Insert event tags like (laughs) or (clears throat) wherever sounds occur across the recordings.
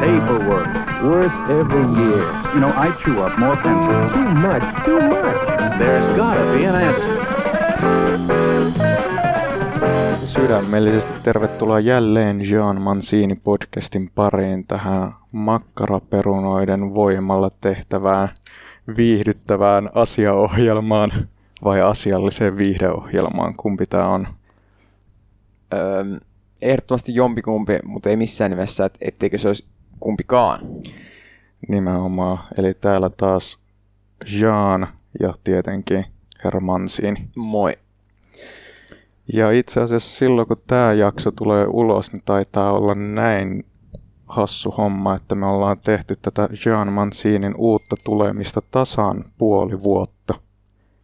Paperwork. Worse every year. You know, I chew up more pencils. Too much, too much. There's gotta be an answer. Sydämellisesti tervetuloa jälleen Jean Mancini podcastin pariin tähän makkaraperunoiden voimalla tehtävään viihdyttävään asiaohjelmaan vai asialliseen viihdeohjelmaan, kumpi tämä on? Öö, ehdottomasti jompikumpi, mutta ei missään nimessä, et, etteikö se olisi kumpikaan. Nimenomaan. Eli täällä taas Jean ja tietenkin herra Mancini. Moi. Ja itse asiassa silloin, kun tämä jakso tulee ulos, niin taitaa olla näin hassu homma, että me ollaan tehty tätä Jean Mancinin uutta tulemista tasan puoli vuotta.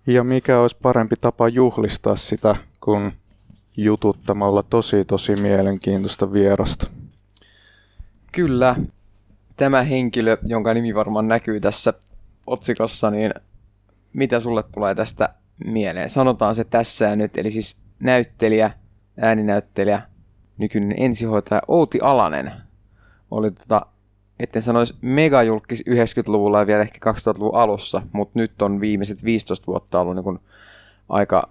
Ja mikä olisi parempi tapa juhlistaa sitä kuin jututtamalla tosi tosi mielenkiintoista vierasta. Kyllä, tämä henkilö, jonka nimi varmaan näkyy tässä otsikossa, niin mitä sulle tulee tästä mieleen? Sanotaan se tässä ja nyt, eli siis näyttelijä, ääninäyttelijä, nykyinen ensihoitaja Outi Alanen oli tota, etten sanoisi megajulkis 90-luvulla ja vielä ehkä 2000-luvun alussa, mutta nyt on viimeiset 15 vuotta ollut niin aika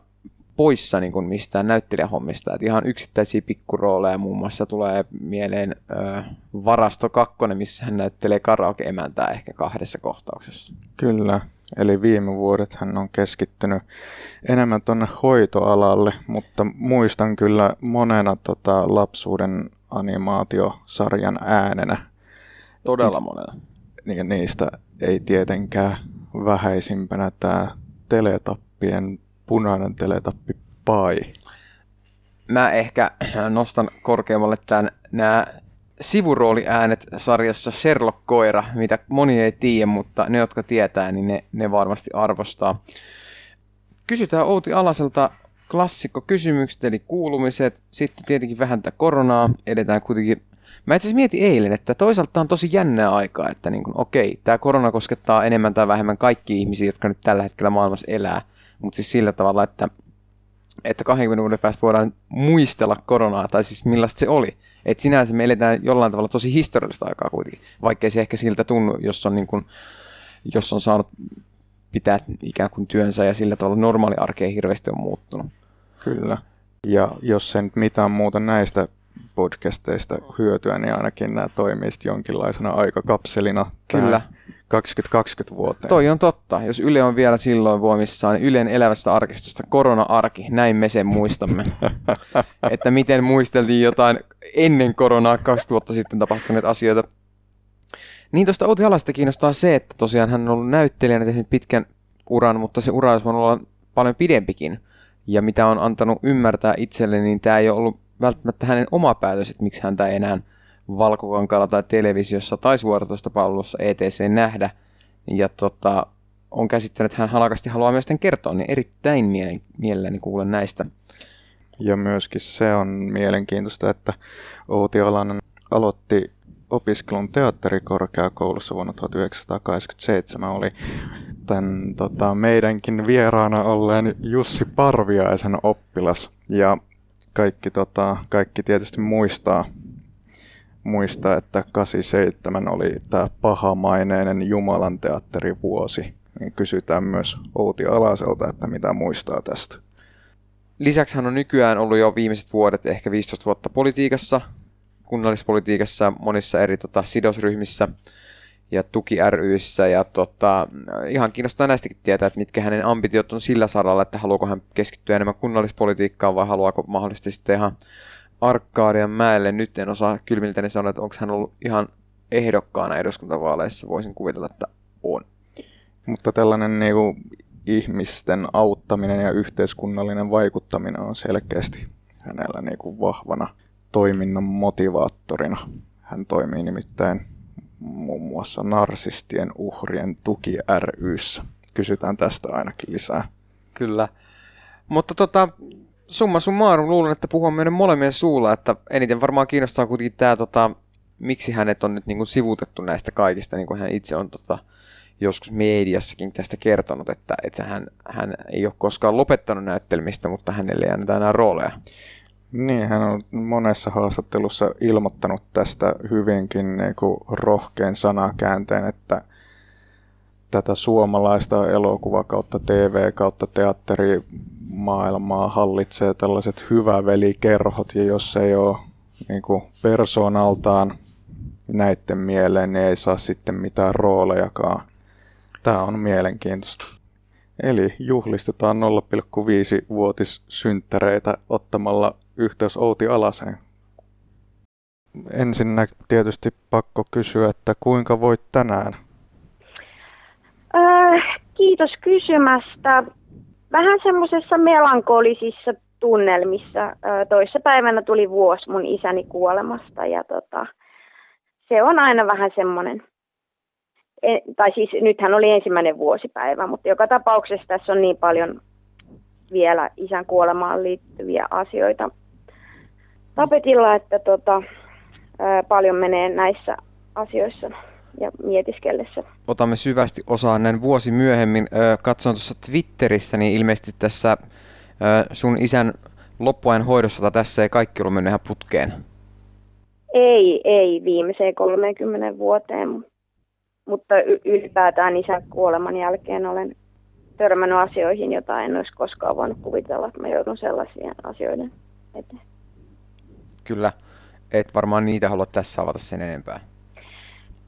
poissa niin kuin mistään näyttelijähommista. Et ihan yksittäisiä pikkurooleja muun muassa tulee mieleen ö, Varasto 2, missä hän näyttelee karaoke-emäntää ehkä kahdessa kohtauksessa. Kyllä, eli viime vuodet hän on keskittynyt enemmän tuonne hoitoalalle, mutta muistan kyllä monena tota, lapsuuden animaatiosarjan äänenä. Todella monena. Niin, niistä ei tietenkään vähäisimpänä tämä teletappien punainen teletappi Pai. Mä ehkä nostan korkeammalle tämän, nämä sivurooliäänet sarjassa Sherlock Koira, mitä moni ei tiedä, mutta ne, jotka tietää, niin ne, ne varmasti arvostaa. Kysytään Outi Alaselta klassikko kysymykset, eli kuulumiset, sitten tietenkin vähän tätä koronaa, edetään kuitenkin Mä itse mietin eilen, että toisaalta on tosi jännää aikaa, että niin kuin, okei, tämä korona koskettaa enemmän tai vähemmän kaikki ihmisiä, jotka nyt tällä hetkellä maailmassa elää, mutta siis sillä tavalla, että, että 20 vuoden päästä voidaan muistella koronaa, tai siis millaista se oli. Että sinänsä me eletään jollain tavalla tosi historiallista aikaa kuitenkin, vaikkei se ehkä siltä tunnu, jos on, niin kuin, jos on saanut pitää ikään kuin työnsä ja sillä tavalla normaali arkeen hirveästi on muuttunut. Kyllä. Ja jos sen mitään muuta näistä podcasteista hyötyä, niin ainakin nämä toimii jonkinlaisena aikakapselina. Kyllä. 2020 vuoteen. Toi on totta. Jos Yle on vielä silloin voimissaan, niin Ylen elävästä arkistosta korona-arki, näin me sen muistamme. (laughs) että miten muisteltiin jotain ennen koronaa 20 vuotta sitten tapahtuneita asioita. Niin tuosta Outi Alasta kiinnostaa se, että tosiaan hän on ollut näyttelijänä tehnyt pitkän uran, mutta se ura olisi voinut olla paljon pidempikin. Ja mitä on antanut ymmärtää itselle, niin tämä ei ole ollut välttämättä hänen oma päätös, että miksi häntä ei enää valkokankalla tai televisiossa tai suoratoistopalvelussa ETC nähdä. Ja tota, on käsittänyt, että hän halakasti haluaa myös kertoa, niin erittäin mielelläni kuulen näistä. Ja myöskin se on mielenkiintoista, että Outi Alanen aloitti opiskelun teatterikorkeakoulussa vuonna 1987 oli tämän, tota, meidänkin vieraana olleen Jussi Parviaisen oppilas. Ja kaikki, tota, kaikki tietysti muistaa, muistaa, että 87 oli tämä pahamaineinen Jumalan teatterivuosi. Niin kysytään myös Outi Alaselta, että mitä muistaa tästä. Lisäksi hän on nykyään ollut jo viimeiset vuodet, ehkä 15 vuotta politiikassa, kunnallispolitiikassa, monissa eri tota, sidosryhmissä ja tuki ryissä. Ja tota, ihan kiinnostaa näistäkin tietää, että mitkä hänen ambitiot on sillä saralla, että haluaako hän keskittyä enemmän kunnallispolitiikkaan vai haluaako mahdollisesti sitten ihan Arkadian mäelle. Nyt en osaa kylmiltäni sanoa, että onko hän ollut ihan ehdokkaana eduskuntavaaleissa. Voisin kuvitella, että on. Mutta tällainen niin kuin, ihmisten auttaminen ja yhteiskunnallinen vaikuttaminen on selkeästi hänellä niin kuin, vahvana toiminnan motivaattorina. Hän toimii nimittäin muun muassa narsistien uhrien tuki ryssä. Kysytään tästä ainakin lisää. Kyllä. Mutta tota, summa summarum luulen, että puhun meidän molemmien suulla, että eniten varmaan kiinnostaa kuitenkin tämä, tota, miksi hänet on nyt niin kuin sivutettu näistä kaikista, niin kuin hän itse on tota, joskus mediassakin tästä kertonut, että, että hän, hän ei ole koskaan lopettanut näyttelemistä, mutta hänelle ei anneta enää rooleja. Niin, hän on monessa haastattelussa ilmoittanut tästä hyvinkin niin kuin rohkein sanakäänteen, että tätä suomalaista elokuva kautta TV kautta teatterimaailmaa hallitsee tällaiset hyvävelikerhot, ja jos ei ole niin kuin persoonaltaan näiden mieleen, niin ei saa sitten mitään roolejakaan. Tämä on mielenkiintoista. Eli juhlistetaan 0,5-vuotissynttäreitä ottamalla yhteys Outi Alaseen. Ensinnä tietysti pakko kysyä, että kuinka voit tänään? Äh, kiitos kysymästä. Vähän semmoisessa melankolisissa tunnelmissa. Äh, toissa päivänä tuli vuosi mun isäni kuolemasta ja tota, se on aina vähän semmoinen, e, tai siis nythän oli ensimmäinen vuosipäivä, mutta joka tapauksessa tässä on niin paljon vielä isän kuolemaan liittyviä asioita tapetilla, että tota, ää, paljon menee näissä asioissa ja mietiskellessä. Otamme syvästi osaa näin vuosi myöhemmin. Katson tuossa Twitterissä, niin ilmeisesti tässä sun isän loppuajan hoidossa tässä ei kaikki ollut mennyt ihan putkeen. Ei, ei viimeiseen 30 vuoteen, mutta ylipäätään isän kuoleman jälkeen olen törmännyt asioihin, joita en olisi koskaan voinut kuvitella, että mä joudun sellaisia asioiden eteen. Kyllä, et varmaan niitä halua tässä avata sen enempää.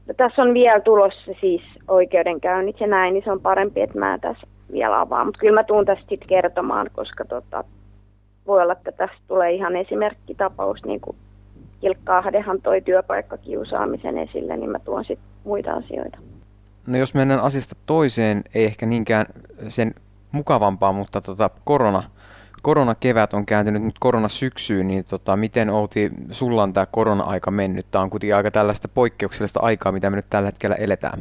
No, tässä on vielä tulossa siis oikeudenkäynnit ja näin, niin se on parempi, että mä tässä vielä avaan. Mutta kyllä mä tuun tästä sitten kertomaan, koska tota, voi olla, että tästä tulee ihan esimerkkitapaus, niin kuin Ilkka Ahdehan toi työpaikkakiusaamisen esille, niin mä tuon sitten muita asioita. No jos mennään asiasta toiseen, ei ehkä niinkään sen mukavampaa, mutta tota, korona, koronakevät on kääntynyt nyt koronasyksyyn, niin tota, miten Outi, sulla on tämä korona-aika mennyt? Tämä on kuitenkin aika tällaista poikkeuksellista aikaa, mitä me nyt tällä hetkellä eletään.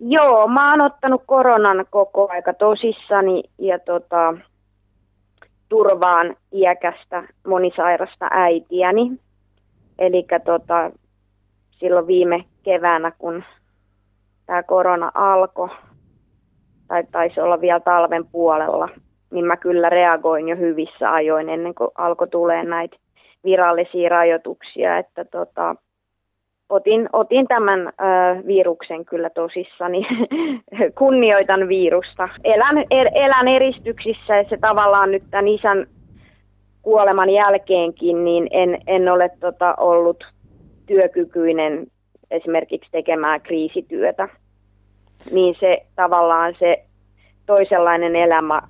Joo, mä oon ottanut koronan koko aika tosissani ja tota, turvaan iäkästä monisairasta äitiäni. Eli tota, silloin viime keväänä, kun tämä korona alkoi, tai taisi olla vielä talven puolella, niin mä kyllä reagoin jo hyvissä ajoin ennen kuin alkoi tulee näitä virallisia rajoituksia, että tota, otin, otin tämän ö, viruksen kyllä tosissani, (laughs) kunnioitan virusta. Elän, el, elän eristyksissä ja se tavallaan nyt tämän isän kuoleman jälkeenkin, niin en, en ole tota, ollut työkykyinen esimerkiksi tekemään kriisityötä. Niin se tavallaan se toisenlainen elämä,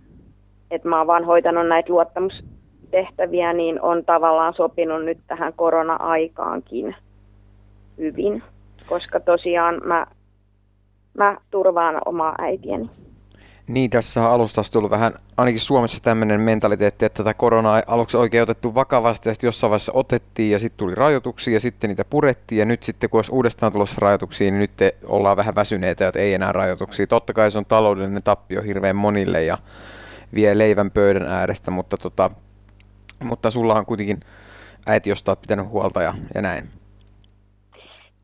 että mä oon vaan hoitanut näitä luottamustehtäviä, niin on tavallaan sopinut nyt tähän korona-aikaankin hyvin, koska tosiaan mä, mä turvaan omaa äitiäni. Niin, tässä on alusta tullut vähän, ainakin Suomessa tämmöinen mentaliteetti, että tätä koronaa aluksi oikein otettu vakavasti ja sitten jossain vaiheessa otettiin ja sitten tuli rajoituksia ja sitten niitä purettiin ja nyt sitten kun olisi uudestaan tulossa rajoituksia, niin nyt ollaan vähän väsyneitä, että ei enää rajoituksia. Totta kai se on taloudellinen tappio hirveän monille ja vie leivän pöydän äärestä, mutta, tota, mutta sulla on kuitenkin äiti, josta olet pitänyt huolta ja, ja näin.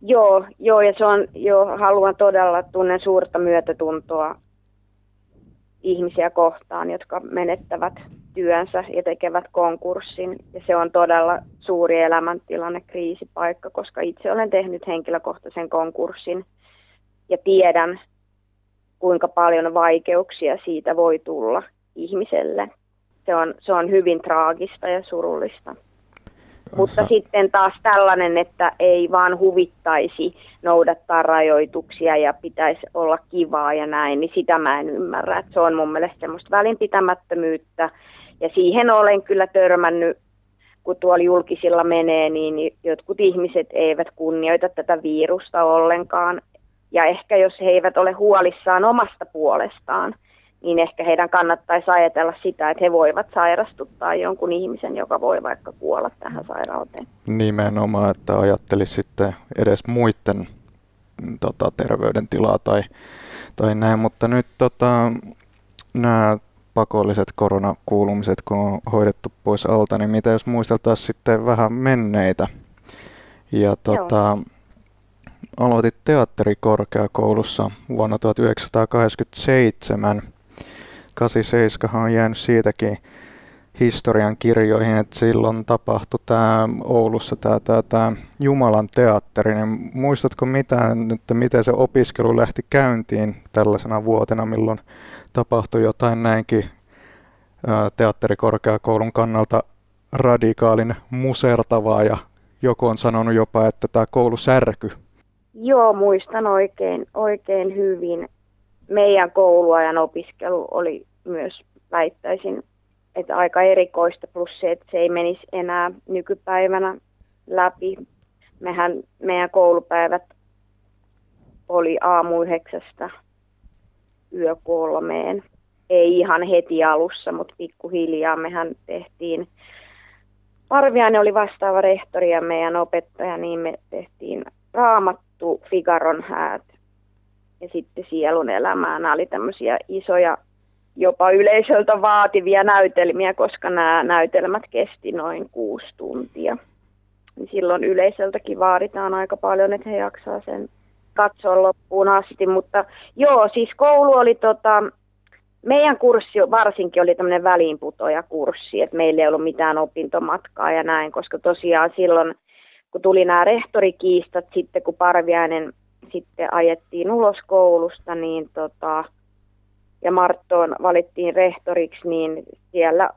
Joo, joo, ja se on, jo haluan todella, tunnen suurta myötätuntoa ihmisiä kohtaan, jotka menettävät työnsä ja tekevät konkurssin. Ja se on todella suuri elämäntilanne, kriisipaikka, koska itse olen tehnyt henkilökohtaisen konkurssin ja tiedän, kuinka paljon vaikeuksia siitä voi tulla ihmiselle. Se on, se on hyvin traagista ja surullista. Mutta sitten taas tällainen, että ei vaan huvittaisi noudattaa rajoituksia ja pitäisi olla kivaa ja näin, niin sitä mä en ymmärrä. Että se on mun mielestä semmoista välinpitämättömyyttä ja siihen olen kyllä törmännyt, kun tuolla julkisilla menee, niin jotkut ihmiset eivät kunnioita tätä virusta ollenkaan. Ja ehkä jos he eivät ole huolissaan omasta puolestaan, niin ehkä heidän kannattaisi ajatella sitä, että he voivat sairastuttaa jonkun ihmisen, joka voi vaikka kuolla tähän sairauteen. Nimenomaan, että ajattelisi sitten edes muiden tota, terveydentilaa tai, tai näin, mutta nyt tota, nämä pakolliset koronakuulumiset, kun on hoidettu pois alta, niin mitä jos muisteltaisiin sitten vähän menneitä? Ja tota, aloitit teatterikorkeakoulussa vuonna 1987 87 on jäänyt siitäkin historian kirjoihin, että silloin tapahtui tämä Oulussa tämä, tämä, tämä Jumalan teatteri. Niin muistatko mitään, että miten se opiskelu lähti käyntiin tällaisena vuotena, milloin tapahtui jotain näinkin teatterikorkeakoulun kannalta radikaalin musertavaa ja joku on sanonut jopa, että tämä koulu särky. Joo, muistan oikein, oikein hyvin. Meidän kouluajan opiskelu oli myös, väittäisin, että aika erikoista, plus se, että se ei menisi enää nykypäivänä läpi. Mehän, meidän koulupäivät oli aamu yhdeksästä yö kolmeen. Ei ihan heti alussa, mutta pikkuhiljaa mehän tehtiin Parviainen oli vastaava rehtori ja meidän opettaja, niin me tehtiin raamattu, Figaron häät ja sitten sielun elämää. Nämä oli tämmöisiä isoja, jopa yleisöltä vaativia näytelmiä, koska nämä näytelmät kesti noin kuusi tuntia. Niin silloin yleisöltäkin vaaditaan aika paljon, että he jaksaa sen katsoa loppuun asti. Mutta joo, siis koulu oli tota, meidän kurssi varsinkin oli tämmöinen väliinputoja-kurssi, että meillä ei ollut mitään opintomatkaa ja näin, koska tosiaan silloin, kun tuli nämä rehtorikiistat sitten, kun Parviainen sitten ajettiin ulos koulusta, niin tota, ja Marttoon valittiin rehtoriksi, niin siellä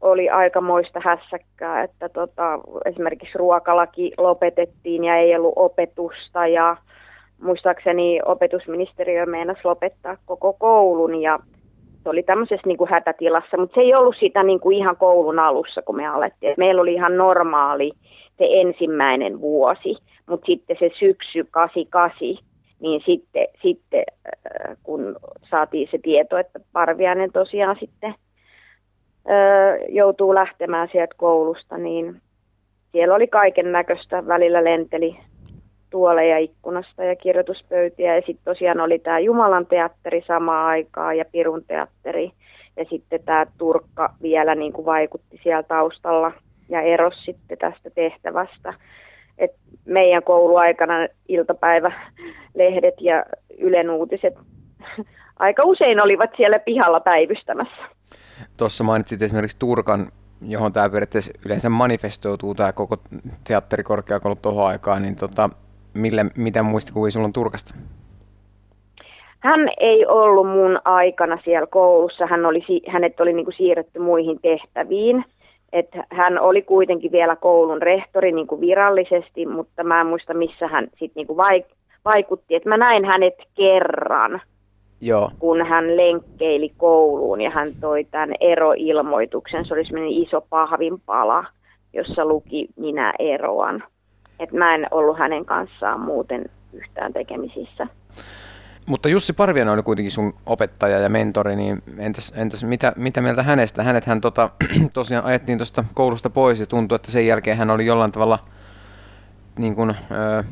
oli aikamoista hässäkkää, että tota, esimerkiksi ruokalaki lopetettiin ja ei ollut opetusta ja muistaakseni opetusministeriö meinasi lopettaa koko koulun ja se oli tämmöisessä niin kuin hätätilassa, mutta se ei ollut sitä niin kuin ihan koulun alussa, kun me alettiin. Meillä oli ihan normaali se ensimmäinen vuosi, mutta sitten se syksy 88, niin sitten, sitten äh, kun saatiin se tieto, että Parviainen tosiaan sitten äh, joutuu lähtemään sieltä koulusta, niin siellä oli kaiken näköistä. Välillä lenteli tuoleja ikkunasta ja kirjoituspöytiä. Ja sitten tosiaan oli tämä Jumalan teatteri samaan aikaan ja Pirun teatteri. Ja sitten tämä Turkka vielä niin kuin vaikutti siellä taustalla ja eros sitten tästä tehtävästä. Meidän kouluaikana iltapäivälehdet ja Ylen uutiset (laughs) aika usein olivat siellä pihalla päivystämässä. Tuossa mainitsit esimerkiksi Turkan, johon tämä periaatteessa yleensä manifestoituu tämä koko teatterikorkeakoulu tuohon aikaan, niin tota, millä, mitä muistikuvia sinulla on Turkasta? Hän ei ollut mun aikana siellä koulussa. Hän oli, hänet oli niin kuin siirretty muihin tehtäviin. Et hän oli kuitenkin vielä koulun rehtori niin kuin virallisesti, mutta mä en muista, missä hän sit niin kuin vaikutti. Et mä näin hänet kerran, Joo. kun hän lenkkeili kouluun ja hän toi tämän eroilmoituksen. Se oli semmoinen iso pahvinpala, jossa luki minä eroan että mä en ollut hänen kanssaan muuten yhtään tekemisissä. Mutta Jussi Parviainen oli kuitenkin sun opettaja ja mentori, niin entäs, entäs mitä, mitä mieltä hänestä? Hänet hän tota, (clears throat) tosiaan ajettiin tuosta koulusta pois ja tuntui, että sen jälkeen hän oli jollain tavalla niin kuin,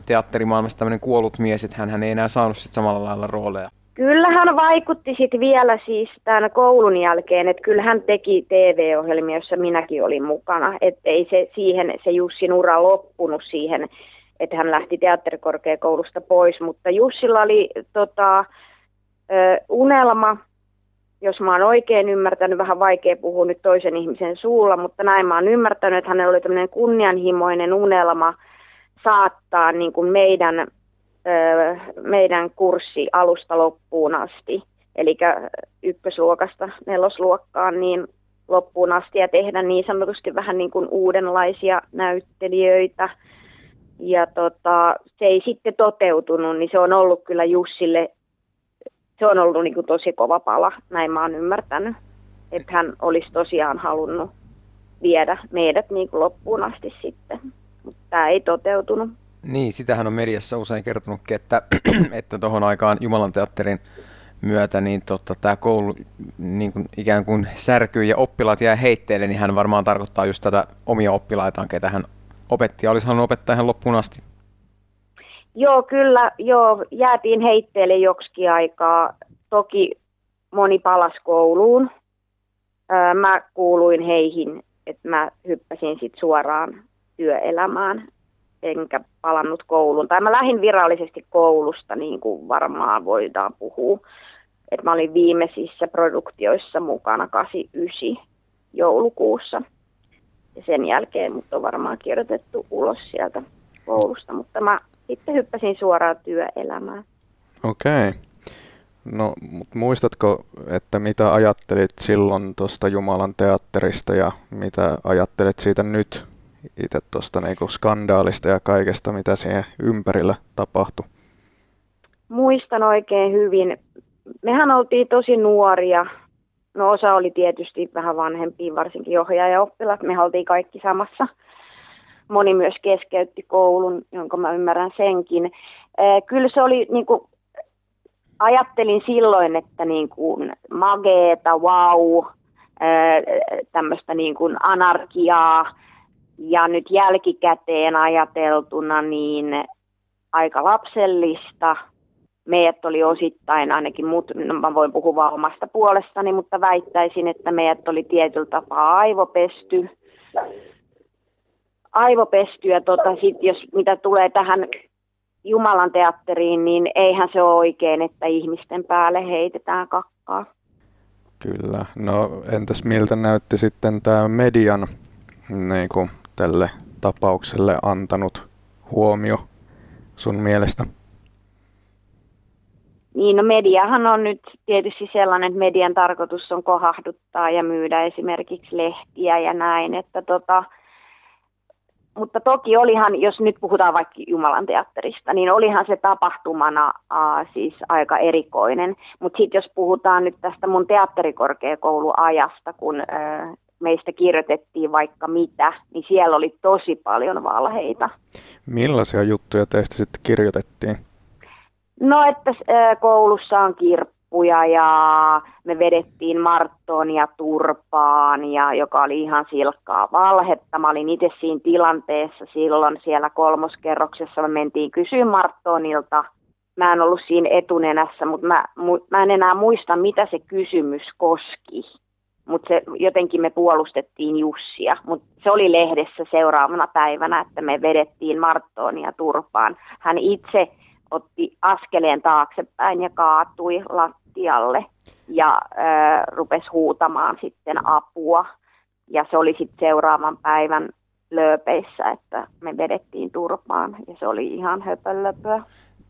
teatterimaailmassa tämmöinen kuollut mies, että hän, hän ei enää saanut sit samalla lailla rooleja. Kyllähän vaikutti sitten vielä siis tämän koulun jälkeen, että kyllähän teki TV-ohjelmia, jossa minäkin olin mukana. Että ei se, siihen, se Jussin ura loppunut siihen, että hän lähti teatterikorkeakoulusta pois. Mutta Jussilla oli tota, unelma, jos mä oon oikein ymmärtänyt, vähän vaikea puhua nyt toisen ihmisen suulla, mutta näin mä oon ymmärtänyt, että hänellä oli tämmöinen kunnianhimoinen unelma saattaa niin kuin meidän meidän kurssi alusta loppuun asti, eli ykkösluokasta nelosluokkaan, niin loppuun asti ja tehdä niin sanotusti vähän niin kuin uudenlaisia näyttelijöitä. Ja tota, se ei sitten toteutunut, niin se on ollut kyllä Jussille, se on ollut niin kuin tosi kova pala, näin mä oon ymmärtänyt. Että hän olisi tosiaan halunnut viedä meidät niin kuin loppuun asti sitten, mutta tämä ei toteutunut. Niin, sitähän on mediassa usein kertonutkin, että (clears throat) että tuohon aikaan Jumalan teatterin myötä niin tota, tämä koulu niin kuin ikään kuin särkyy ja oppilaat jää heitteille, niin hän varmaan tarkoittaa just tätä omia oppilaitaan, ketä hän opetti ja olisi halunnut opettaa ihan loppuun asti. Joo, kyllä, joo, jäätiin heitteelle joksikin aikaa. Toki moni palas kouluun. mä kuuluin heihin, että mä hyppäsin sitten suoraan työelämään enkä palannut kouluun. Tai mä lähdin virallisesti koulusta, niin kuin varmaan voidaan puhua. Et mä olin viimeisissä produktioissa mukana 89. joulukuussa. Ja sen jälkeen mut on varmaan kirjoitettu ulos sieltä koulusta, mutta mä sitten hyppäsin suoraan työelämään. Okei. No, mut muistatko, että mitä ajattelit silloin tuosta Jumalan teatterista ja mitä ajattelet siitä nyt itse tuosta niinku skandaalista ja kaikesta, mitä siihen ympärillä tapahtui? Muistan oikein hyvin. Mehän oltiin tosi nuoria. No osa oli tietysti vähän vanhempia, varsinkin ohjaaja-oppilaat. Me oltiin kaikki samassa. Moni myös keskeytti koulun, jonka mä ymmärrän senkin. Kyllä se oli niin kuin ajattelin silloin, että niin kuin mageeta, wow, tämmöistä niin kuin anarkiaa ja nyt jälkikäteen ajateltuna niin aika lapsellista. Meidät oli osittain ainakin, mut, no mä voin puhua vaan omasta puolestani, mutta väittäisin, että meidät oli tietyllä tapaa aivopesty. Aivopesty ja tota, sit jos mitä tulee tähän Jumalan teatteriin, niin eihän se ole oikein, että ihmisten päälle heitetään kakkaa. Kyllä. No entäs miltä näytti sitten tämä median niin kuin, tälle tapaukselle antanut huomio sun mielestä? Niin, no mediahan on nyt tietysti sellainen, että median tarkoitus on kohahduttaa ja myydä esimerkiksi lehtiä ja näin, että tota, mutta toki olihan, jos nyt puhutaan vaikka Jumalan teatterista, niin olihan se tapahtumana aa, siis aika erikoinen. Mutta sitten jos puhutaan nyt tästä mun teatterikorkeakouluajasta, kun ää, meistä kirjoitettiin vaikka mitä, niin siellä oli tosi paljon valheita. Millaisia juttuja teistä sitten kirjoitettiin? No, että koulussa on kirppu lippuja ja me vedettiin Marttoon ja Turpaan, ja, joka oli ihan silkkaa valhetta. Mä olin itse siinä tilanteessa silloin siellä kolmoskerroksessa. Me mentiin kysyä Marttoonilta. Mä en ollut siinä etunenässä, mutta mä, mä en enää muista, mitä se kysymys koski. Mutta jotenkin me puolustettiin Jussia. Mutta se oli lehdessä seuraavana päivänä, että me vedettiin Marttoon ja Turpaan. Hän itse otti askeleen taaksepäin ja kaatui lattialle ja äh, rupesi huutamaan sitten apua. Ja se oli sitten seuraavan päivän lööpeissä, että me vedettiin turpaan ja se oli ihan höpölöpöä.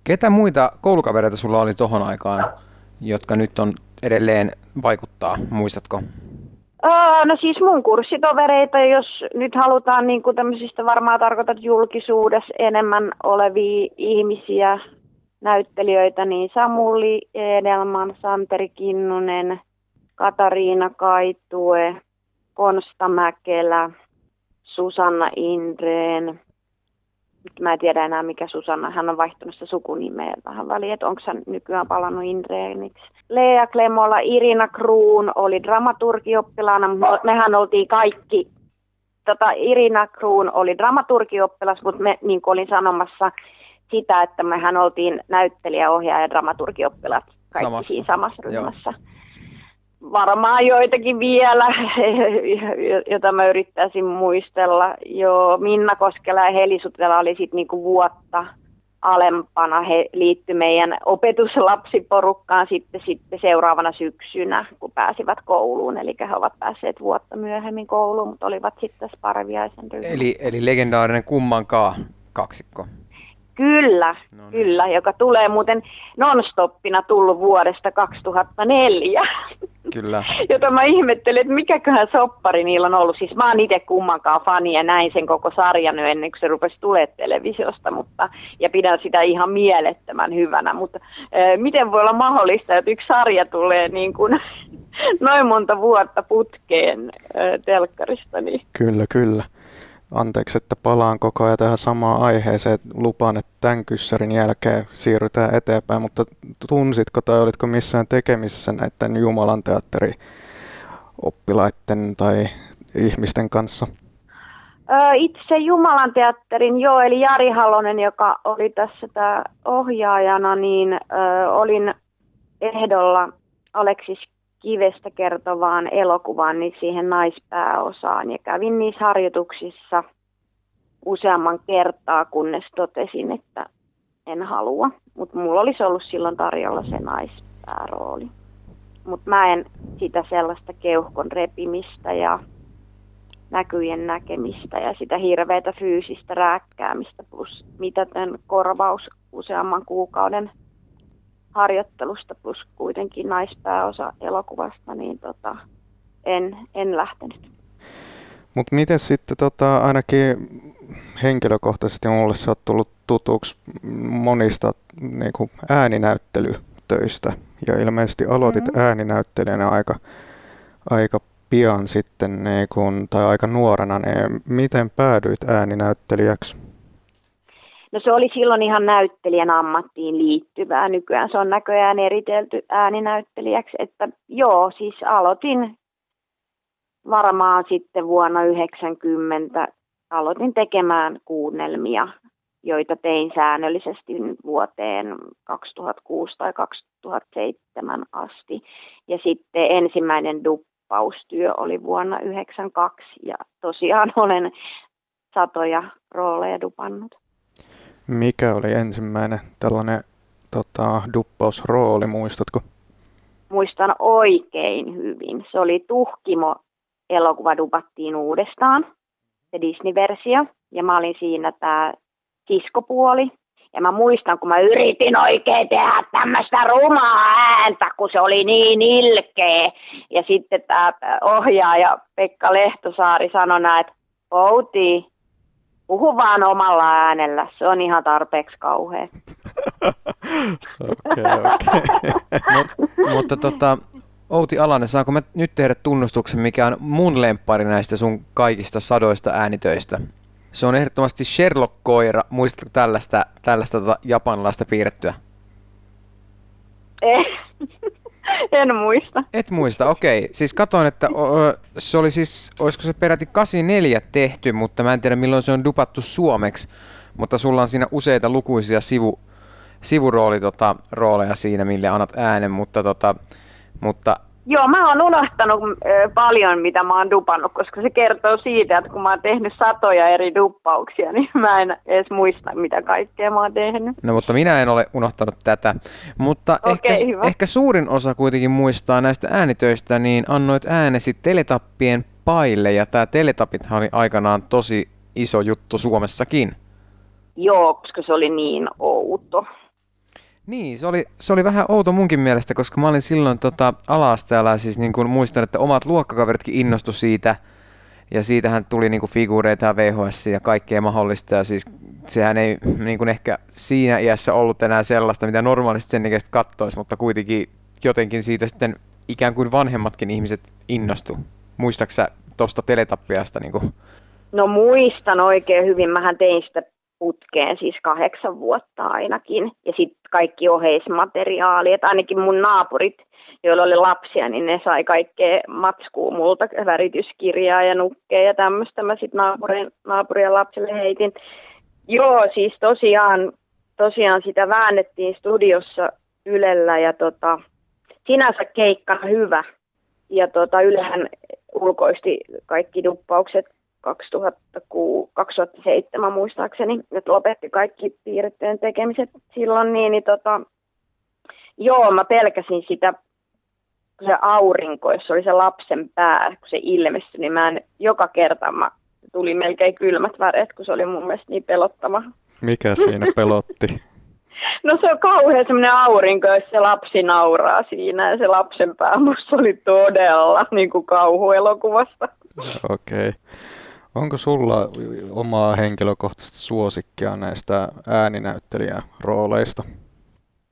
Ketä muita koulukavereita sulla oli tohon aikaan, jotka nyt on edelleen vaikuttaa, muistatko? No siis mun kurssitovereita, jos nyt halutaan niin kuin tämmöisistä varmaan tarkoitat julkisuudessa enemmän olevia ihmisiä, näyttelijöitä, niin Samuli Edelman, Santeri Kinnunen, Katariina Kaitue, Konsta Mäkelä, Susanna Indreen, mä en tiedä enää mikä Susanna, hän on vaihtunut sitä sukunimeä vähän väliin, että onko hän nykyään palannut Indreeniksi. Lea Klemola, Irina Kruun oli dramaturgioppilaana, mutta mehän oltiin kaikki, tota, Irina Kruun oli dramaturgioppilas, mutta me, niin kuin olin sanomassa, sitä, että mehän oltiin näyttelijä, ohjaaja ja dramaturgioppilat kaikki samassa. siinä samassa ryhmässä. Joo varmaan joitakin vielä, (laughs) jota mä yrittäisin muistella. Joo, Minna Koskela ja Heli Sutela oli sitten niinku vuotta alempana. He liittyi meidän opetuslapsiporukkaan sitten, sitten seuraavana syksynä, kun pääsivät kouluun. Eli he ovat päässeet vuotta myöhemmin kouluun, mutta olivat sitten Sparviaisen ryhmä. Eli, eli legendaarinen kummankaan kaksikko. Kyllä, no niin. kyllä, joka tulee muuten nonstoppina tullut vuodesta 2004. Kyllä. (laughs) Jota mä ihmettelin, että mikäköhän soppari niillä on ollut. Siis mä oon itse kummankaan fani ja näin sen koko sarjan ennen kuin se rupesi tulee televisiosta, mutta, ja pidän sitä ihan mielettömän hyvänä. Mutta äh, miten voi olla mahdollista, että yksi sarja tulee niin kuin (laughs) noin monta vuotta putkeen äh, telkkarista? Niin... Kyllä, kyllä anteeksi, että palaan koko ajan tähän samaan aiheeseen. Lupaan, että tämän kyssärin jälkeen siirrytään eteenpäin, mutta tunsitko tai olitko missään tekemisissä näiden Jumalan teatteri oppilaiden tai ihmisten kanssa? Itse Jumalan teatterin, joo, eli Jari Halonen, joka oli tässä tämä ohjaajana, niin ö, olin ehdolla Aleksis kivestä kertovaan elokuvaan, niin siihen naispääosaan. Ja kävin niissä harjoituksissa useamman kertaa, kunnes totesin, että en halua. Mutta mulla olisi ollut silloin tarjolla se naispäärooli. mutta mä en sitä sellaista keuhkon repimistä ja näkyjen näkemistä ja sitä hirveätä fyysistä rääkkäämistä plus mitätön korvaus useamman kuukauden harjoittelusta plus kuitenkin naispääosa elokuvasta, niin tota, en, en lähtenyt. Mutta miten sitten tota, ainakin henkilökohtaisesti mulle sä oot tullut tutuksi monista niin kuin ääninäyttelytöistä ja ilmeisesti aloitit mm-hmm. ääninäyttelijänä aika, aika pian sitten niin kun, tai aika nuorena, niin miten päädyit ääninäyttelijäksi? No se oli silloin ihan näyttelijän ammattiin liittyvää. Nykyään se on näköjään eritelty ääninäyttelijäksi. Että joo, siis aloitin varmaan sitten vuonna 90 aloitin tekemään kuunnelmia, joita tein säännöllisesti vuoteen 2006 tai 2007 asti. Ja sitten ensimmäinen duppaustyö oli vuonna 1992 ja tosiaan olen satoja rooleja dupannut. Mikä oli ensimmäinen tällainen tota, duppausrooli, muistatko? Muistan oikein hyvin. Se oli Tuhkimo elokuva dupattiin uudestaan, se Disney-versio, ja mä olin siinä tämä siskopuoli. Ja mä muistan, kun mä yritin oikein tehdä tämmöistä rumaa ääntä, kun se oli niin ilkeä. Ja sitten tämä ohjaaja Pekka Lehtosaari sanoi näin, että Outi, puhu vaan omalla äänellä, se on ihan tarpeeksi kauhea. okay, okay. Mut, mutta tota, Outi Alanen, saanko mä nyt tehdä tunnustuksen, mikä on mun lemppari näistä sun kaikista sadoista äänitöistä? Se on ehdottomasti Sherlock-koira. Muistatko tällaista, tällaista tota japanlaista piirrettyä? Eh, (laughs) en muista. Et muista, okei. Siis katoin, että se oli siis, olisiko se peräti 84 tehty, mutta mä en tiedä milloin se on dupattu suomeksi. Mutta sulla on siinä useita lukuisia sivu, sivurooli, tota, rooleja siinä, mille annat äänen, mutta tota, mutta Joo, mä oon unohtanut paljon, mitä mä oon dupannut, koska se kertoo siitä, että kun mä oon tehnyt satoja eri duppauksia, (laughs) niin mä en edes muista, mitä kaikkea mä oon tehnyt. No, mutta minä en ole unohtanut tätä. Mutta Okei, ehkä, hyvä. ehkä suurin osa kuitenkin muistaa näistä äänitöistä, niin annoit äänesi teletappien paille, ja tämä teletapithan oli aikanaan tosi iso juttu Suomessakin. Joo, koska se oli niin outo. Niin, se oli, se oli vähän outo munkin mielestä, koska mä olin silloin tota, ala-asteella, siis niin kuin muistan, että omat luokkakaveritkin innostu siitä, ja siitähän tuli niin kuin figuureita ja VHS ja kaikkea mahdollista, ja siis sehän ei niin kuin ehkä siinä iässä ollut enää sellaista, mitä normaalisti sen ikäiset kattoisi, mutta kuitenkin jotenkin siitä sitten ikään kuin vanhemmatkin ihmiset innostu. Muistaaksä tuosta teletappiasta? Niin kuin? No muistan oikein hyvin, mähän tein sitä putkeen siis kahdeksan vuotta ainakin. Ja sitten kaikki oheismateriaali, että ainakin mun naapurit, joilla oli lapsia, niin ne sai kaikkea matskua multa, värityskirjaa ja nukkeja ja tämmöistä. Mä sitten naapurin, naapurien lapsille heitin. Joo, siis tosiaan, tosiaan sitä väännettiin studiossa Ylellä ja tota, sinänsä keikkana hyvä. Ja tota, Ylehän ulkoisti kaikki duppaukset 2006, 2007 muistaakseni, että lopetti kaikki piirrettyjen tekemiset silloin, niin, niin tota, joo, mä pelkäsin sitä, kun se aurinko, jos oli se lapsen pää, kun se ilmestyi, niin mä en, joka kerta mä tuli melkein kylmät väreet, kun se oli mun mielestä niin pelottava. Mikä siinä (laughs) pelotti? No se on kauhean semmoinen aurinko, jos se lapsi nauraa siinä ja se lapsen pää musta oli todella niin kuin kauhuelokuvasta. Okei. Okay. Onko sulla omaa henkilökohtaista suosikkia näistä ääninäyttelijän rooleista?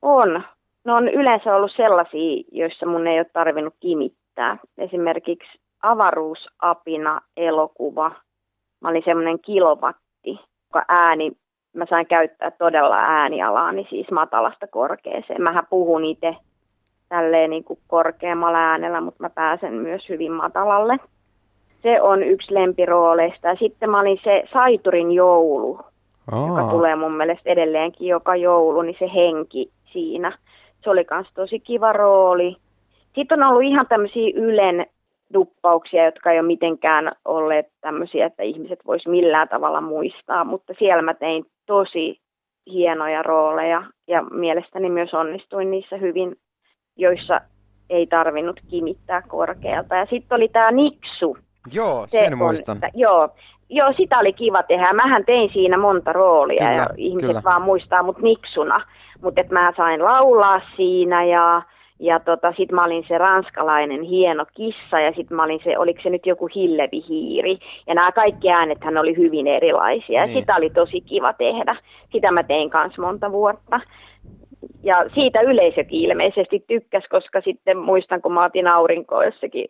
On. No on yleensä ollut sellaisia, joissa mun ei ole tarvinnut kimittää. Esimerkiksi avaruusapina elokuva. Mä olin semmoinen kilowatti, joka ääni, mä sain käyttää todella äänialaani siis matalasta korkeeseen. Mähän puhun itse tälleen niin kuin korkeammalla äänellä, mutta mä pääsen myös hyvin matalalle se on yksi lempirooleista. Ja sitten mä olin se Saiturin joulu, Aa. joka tulee mun mielestä edelleenkin joka joulu, niin se henki siinä. Se oli myös tosi kiva rooli. Sitten on ollut ihan tämmöisiä Ylen duppauksia, jotka ei ole mitenkään olleet tämmöisiä, että ihmiset vois millään tavalla muistaa, mutta siellä mä tein tosi hienoja rooleja ja mielestäni myös onnistuin niissä hyvin, joissa ei tarvinnut kimittää korkealta. Ja sitten oli tämä Niksu. Joo, Se sen on, muistan. että- joo, joo, sitä oli kiva tehdä. Mähän tein siinä monta roolia Kyllä, ja ihmiset kyllä. vaan muistaa mut Niksuna. Mutta mä sain laulaa siinä ja, ja tota, sit mä olin se ranskalainen hieno kissa ja sit mä olin se, oliko se nyt joku hillevihiiri. Ja nämä kaikki äänethän oli hyvin erilaisia Niin. sitä oli tosi kiva tehdä. Sitä mä tein kanssa monta vuotta. Ja siitä yleisökin ilmeisesti tykkäs, koska sitten muistan, kun mä otin aurinkoa jossakin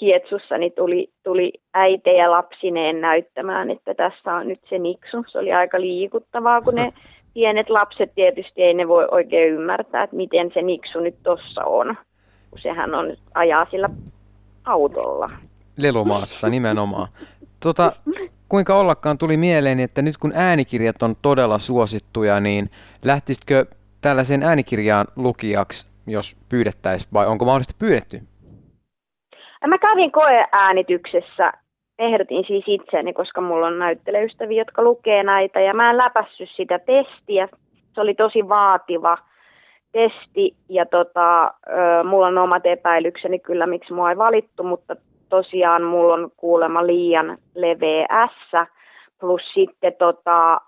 Hietsussa, niin tuli, tuli äitejä lapsineen näyttämään, että tässä on nyt se niksu. Se oli aika liikuttavaa, kun ne (laughs) pienet lapset tietysti ei ne voi oikein ymmärtää, että miten se niksu nyt tossa on, kun sehän on ajaa sillä autolla. Lelumaassa nimenomaan. Tota, kuinka ollakaan tuli mieleen, että nyt kun äänikirjat on todella suosittuja, niin lähtisitkö tällaiseen äänikirjaan lukijaksi, jos pyydettäisiin, vai onko mahdollisesti pyydetty? Mä kävin koeäänityksessä, ehdotin siis itseäni, koska mulla on näytteleystäviä, jotka lukee näitä, ja mä en läpässyt sitä testiä. Se oli tosi vaativa testi, ja tota, mulla on omat epäilykseni kyllä, miksi mua ei valittu, mutta tosiaan mulla on kuulemma liian leveä S, plus sitten tota,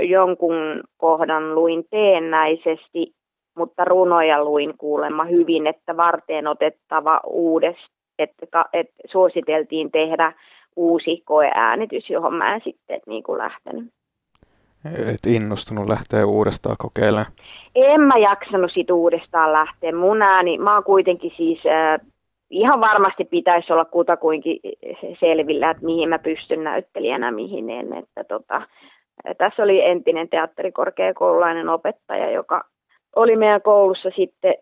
jonkun kohdan luin teennäisesti, mutta runoja luin kuulemma hyvin, että varteen otettava uudestaan, että, että suositeltiin tehdä uusi koeäänitys, johon mä en sitten niin kuin lähtenyt. Et innostunut lähteä uudestaan kokeilemaan. En mä jaksanut sit uudestaan lähteä. Mun ääni, mä oon kuitenkin siis, äh, ihan varmasti pitäisi olla kutakuinkin selvillä, että mihin mä pystyn näyttelijänä, mihin en. Että tota, tässä oli entinen teatterikorkeakoululainen opettaja, joka oli meidän koulussa sitten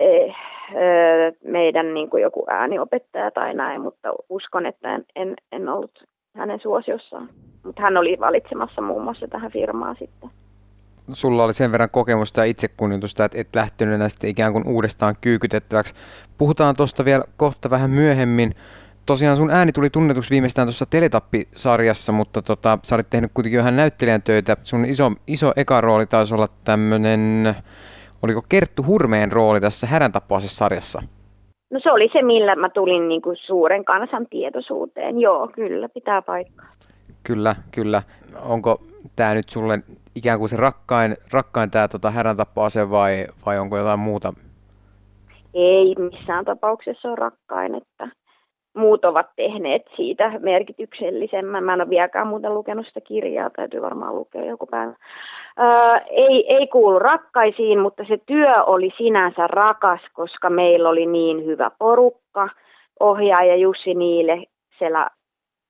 eh, eh, meidän niin kuin joku ääniopettaja tai näin, mutta uskon, että en, en, en ollut hänen suosiossaan. Mutta hän oli valitsemassa muun muassa tähän firmaan sitten. Sulla oli sen verran kokemusta ja itsekunnioitusta, että et lähtenyt sitten ikään kuin uudestaan kyykytettäväksi. Puhutaan tuosta vielä kohta vähän myöhemmin. Tosiaan sun ääni tuli tunnetuksi viimeistään tuossa Teletappi-sarjassa, mutta tota, sä olit tehnyt kuitenkin ihan näyttelijän töitä. Sun iso, iso eka rooli taisi olla tämmönen, oliko Kerttu Hurmeen rooli tässä Häräntapaisessa sarjassa? No se oli se, millä mä tulin niin kuin suuren kansan tietoisuuteen. Joo, kyllä, pitää paikkaa. Kyllä, kyllä. Onko tämä nyt sulle ikään kuin se rakkain, rakkain tämä tota Häräntapaase vai, vai onko jotain muuta? Ei missään tapauksessa ole rakkain, että muut ovat tehneet siitä merkityksellisemmän. Mä en ole vieläkään muuten lukenut sitä kirjaa, täytyy varmaan lukea joku päivä. Öö, ei, ei kuulu rakkaisiin, mutta se työ oli sinänsä rakas, koska meillä oli niin hyvä porukka. Ohjaaja Jussi Niile, siellä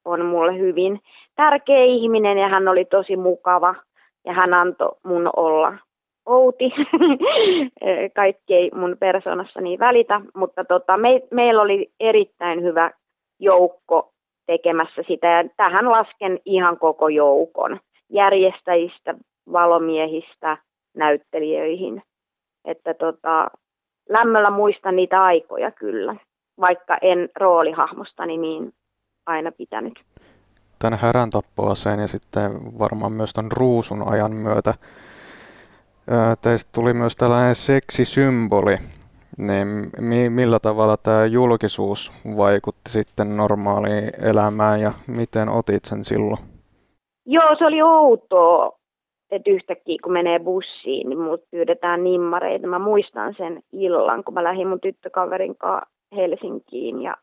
on mulle hyvin tärkeä ihminen ja hän oli tosi mukava ja hän antoi mun olla outi. (laughs) Kaikki ei mun persoonassani välitä, mutta tota, me, meillä oli erittäin hyvä joukko tekemässä sitä ja tähän lasken ihan koko joukon järjestäjistä, valomiehistä, näyttelijöihin. Että tota, lämmöllä muistan niitä aikoja kyllä, vaikka en roolihahmostani niin aina pitänyt. Tämän härän tappoaseen ja sitten varmaan myös ton ruusun ajan myötä teistä tuli myös tällainen seksisymboli. Niin mi- millä tavalla tämä julkisuus vaikutti sitten normaaliin elämään ja miten otit sen silloin? Joo, se oli outoa, että yhtäkkiä kun menee bussiin, niin mut pyydetään nimmareita. Mä muistan sen illan, kun mä lähdin mun tyttökaverin kanssa Helsinkiin ja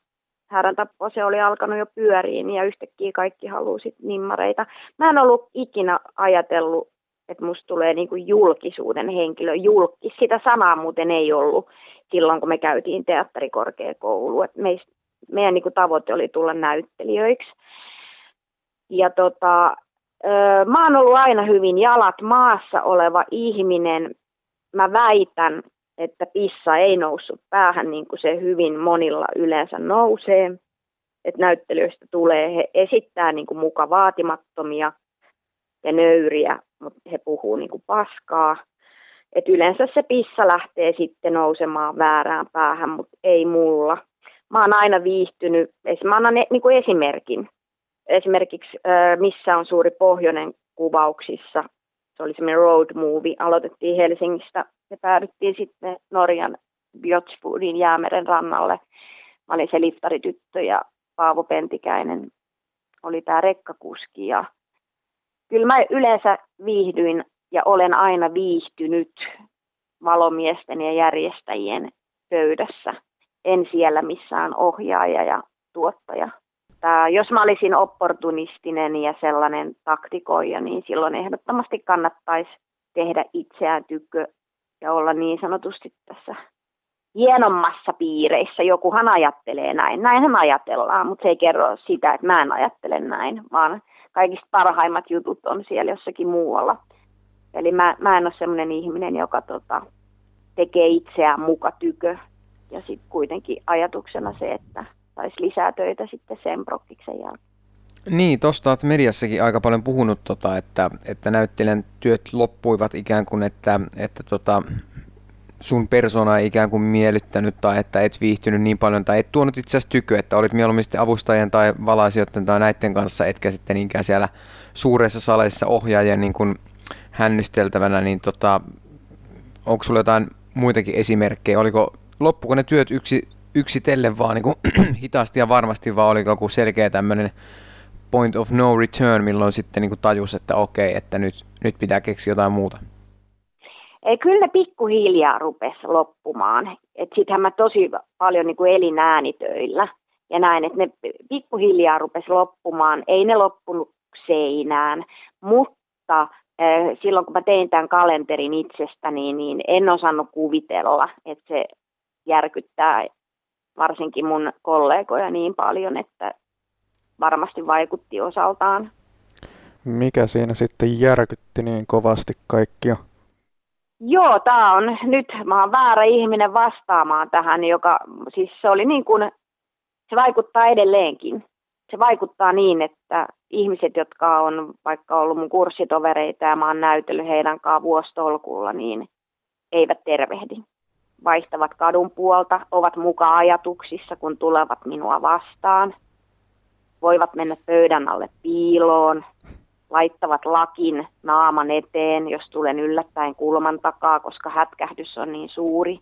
härän tappo se oli alkanut jo pyöriin ja yhtäkkiä kaikki halusit nimmareita. Mä en ollut ikinä ajatellut, että musta tulee niinku julkisuuden henkilö, julkis. Sitä sanaa muuten ei ollut silloin, kun me käytiin teatterikorkeakouluun. Et meist, meidän niinku tavoite oli tulla näyttelijöiksi. Ja tota, mä oon ollut aina hyvin jalat maassa oleva ihminen. Mä väitän, että pissa ei noussut päähän niin kuin se hyvin monilla yleensä nousee. Että näyttelijöistä tulee, he esittää niin kuin muka vaatimattomia ja nöyriä, mutta he puhuu niin kuin paskaa. Et yleensä se pissa lähtee sitten nousemaan väärään päähän, mutta ei mulla. Mä oon aina viihtynyt, mä annan e- niin kuin esimerkin. Esimerkiksi Missä on suuri pohjoinen kuvauksissa, se oli semmoinen road movie, aloitettiin Helsingistä ja päädyttiin sitten Norjan Bjotsfoodin jäämeren rannalle. Mä olin se liftarityttö ja Paavo Pentikäinen oli tämä rekkakuski. Ja kyllä mä yleensä viihdyin ja olen aina viihtynyt valomiesten ja järjestäjien pöydässä. En siellä missään ohjaaja ja tuottaja. Tää, jos mä olisin opportunistinen ja sellainen taktikoija, niin silloin ehdottomasti kannattaisi tehdä itseään tykö ja olla niin sanotusti tässä hienommassa piireissä. Jokuhan ajattelee näin. Näinhän ajatellaan, mutta se ei kerro sitä, että mä en ajattele näin, vaan kaikista parhaimmat jutut on siellä jossakin muualla. Eli mä, mä en ole sellainen ihminen, joka tota, tekee itseään muka tykö. Ja sitten kuitenkin ajatuksena se, että saisi lisää töitä sitten sen prokkiksen jälkeen. Niin, tuosta olet mediassakin aika paljon puhunut, tota, että, että näyttelijän työt loppuivat ikään kuin, että, että tota, sun persona ei ikään kuin miellyttänyt tai että et viihtynyt niin paljon tai et tuonut itse asiassa tyky, että olit mieluummin sitten avustajien tai valaisijoiden tai näiden kanssa, etkä sitten niinkään siellä suuressa saleissa ohjaajien niin kuin hännysteltävänä, niin tota, onko sulla jotain muitakin esimerkkejä? Oliko, loppuko ne työt yksi, yksitellen vaan niin kuin (clears throat) hitaasti ja varmasti, vai oliko joku selkeä tämmöinen point of no return, milloin sitten niin tajus, että okei, että nyt, nyt pitää keksiä jotain muuta? Ei, kyllä ne pikkuhiljaa rupesi loppumaan. Sittenhän mä tosi paljon niin kuin elin äänitöillä ja näin, että ne pikkuhiljaa rupesi loppumaan. Ei ne loppunut seinään, mutta äh, silloin kun mä tein tämän kalenterin itsestäni, niin en osannut kuvitella, että se järkyttää varsinkin mun kollegoja niin paljon, että varmasti vaikutti osaltaan. Mikä siinä sitten järkytti niin kovasti kaikkia? Joo, tämä on nyt, mä oon väärä ihminen vastaamaan tähän, joka siis se oli niin kuin, se vaikuttaa edelleenkin. Se vaikuttaa niin, että ihmiset, jotka on vaikka ollut mun kurssitovereita ja mä oon näytellyt heidän kanssaan vuostolkulla, niin eivät tervehdi. Vaihtavat kadun puolta, ovat mukaan ajatuksissa, kun tulevat minua vastaan. Voivat mennä pöydän alle piiloon, laittavat lakin naaman eteen, jos tulen yllättäen kulman takaa, koska hätkähdys on niin suuri.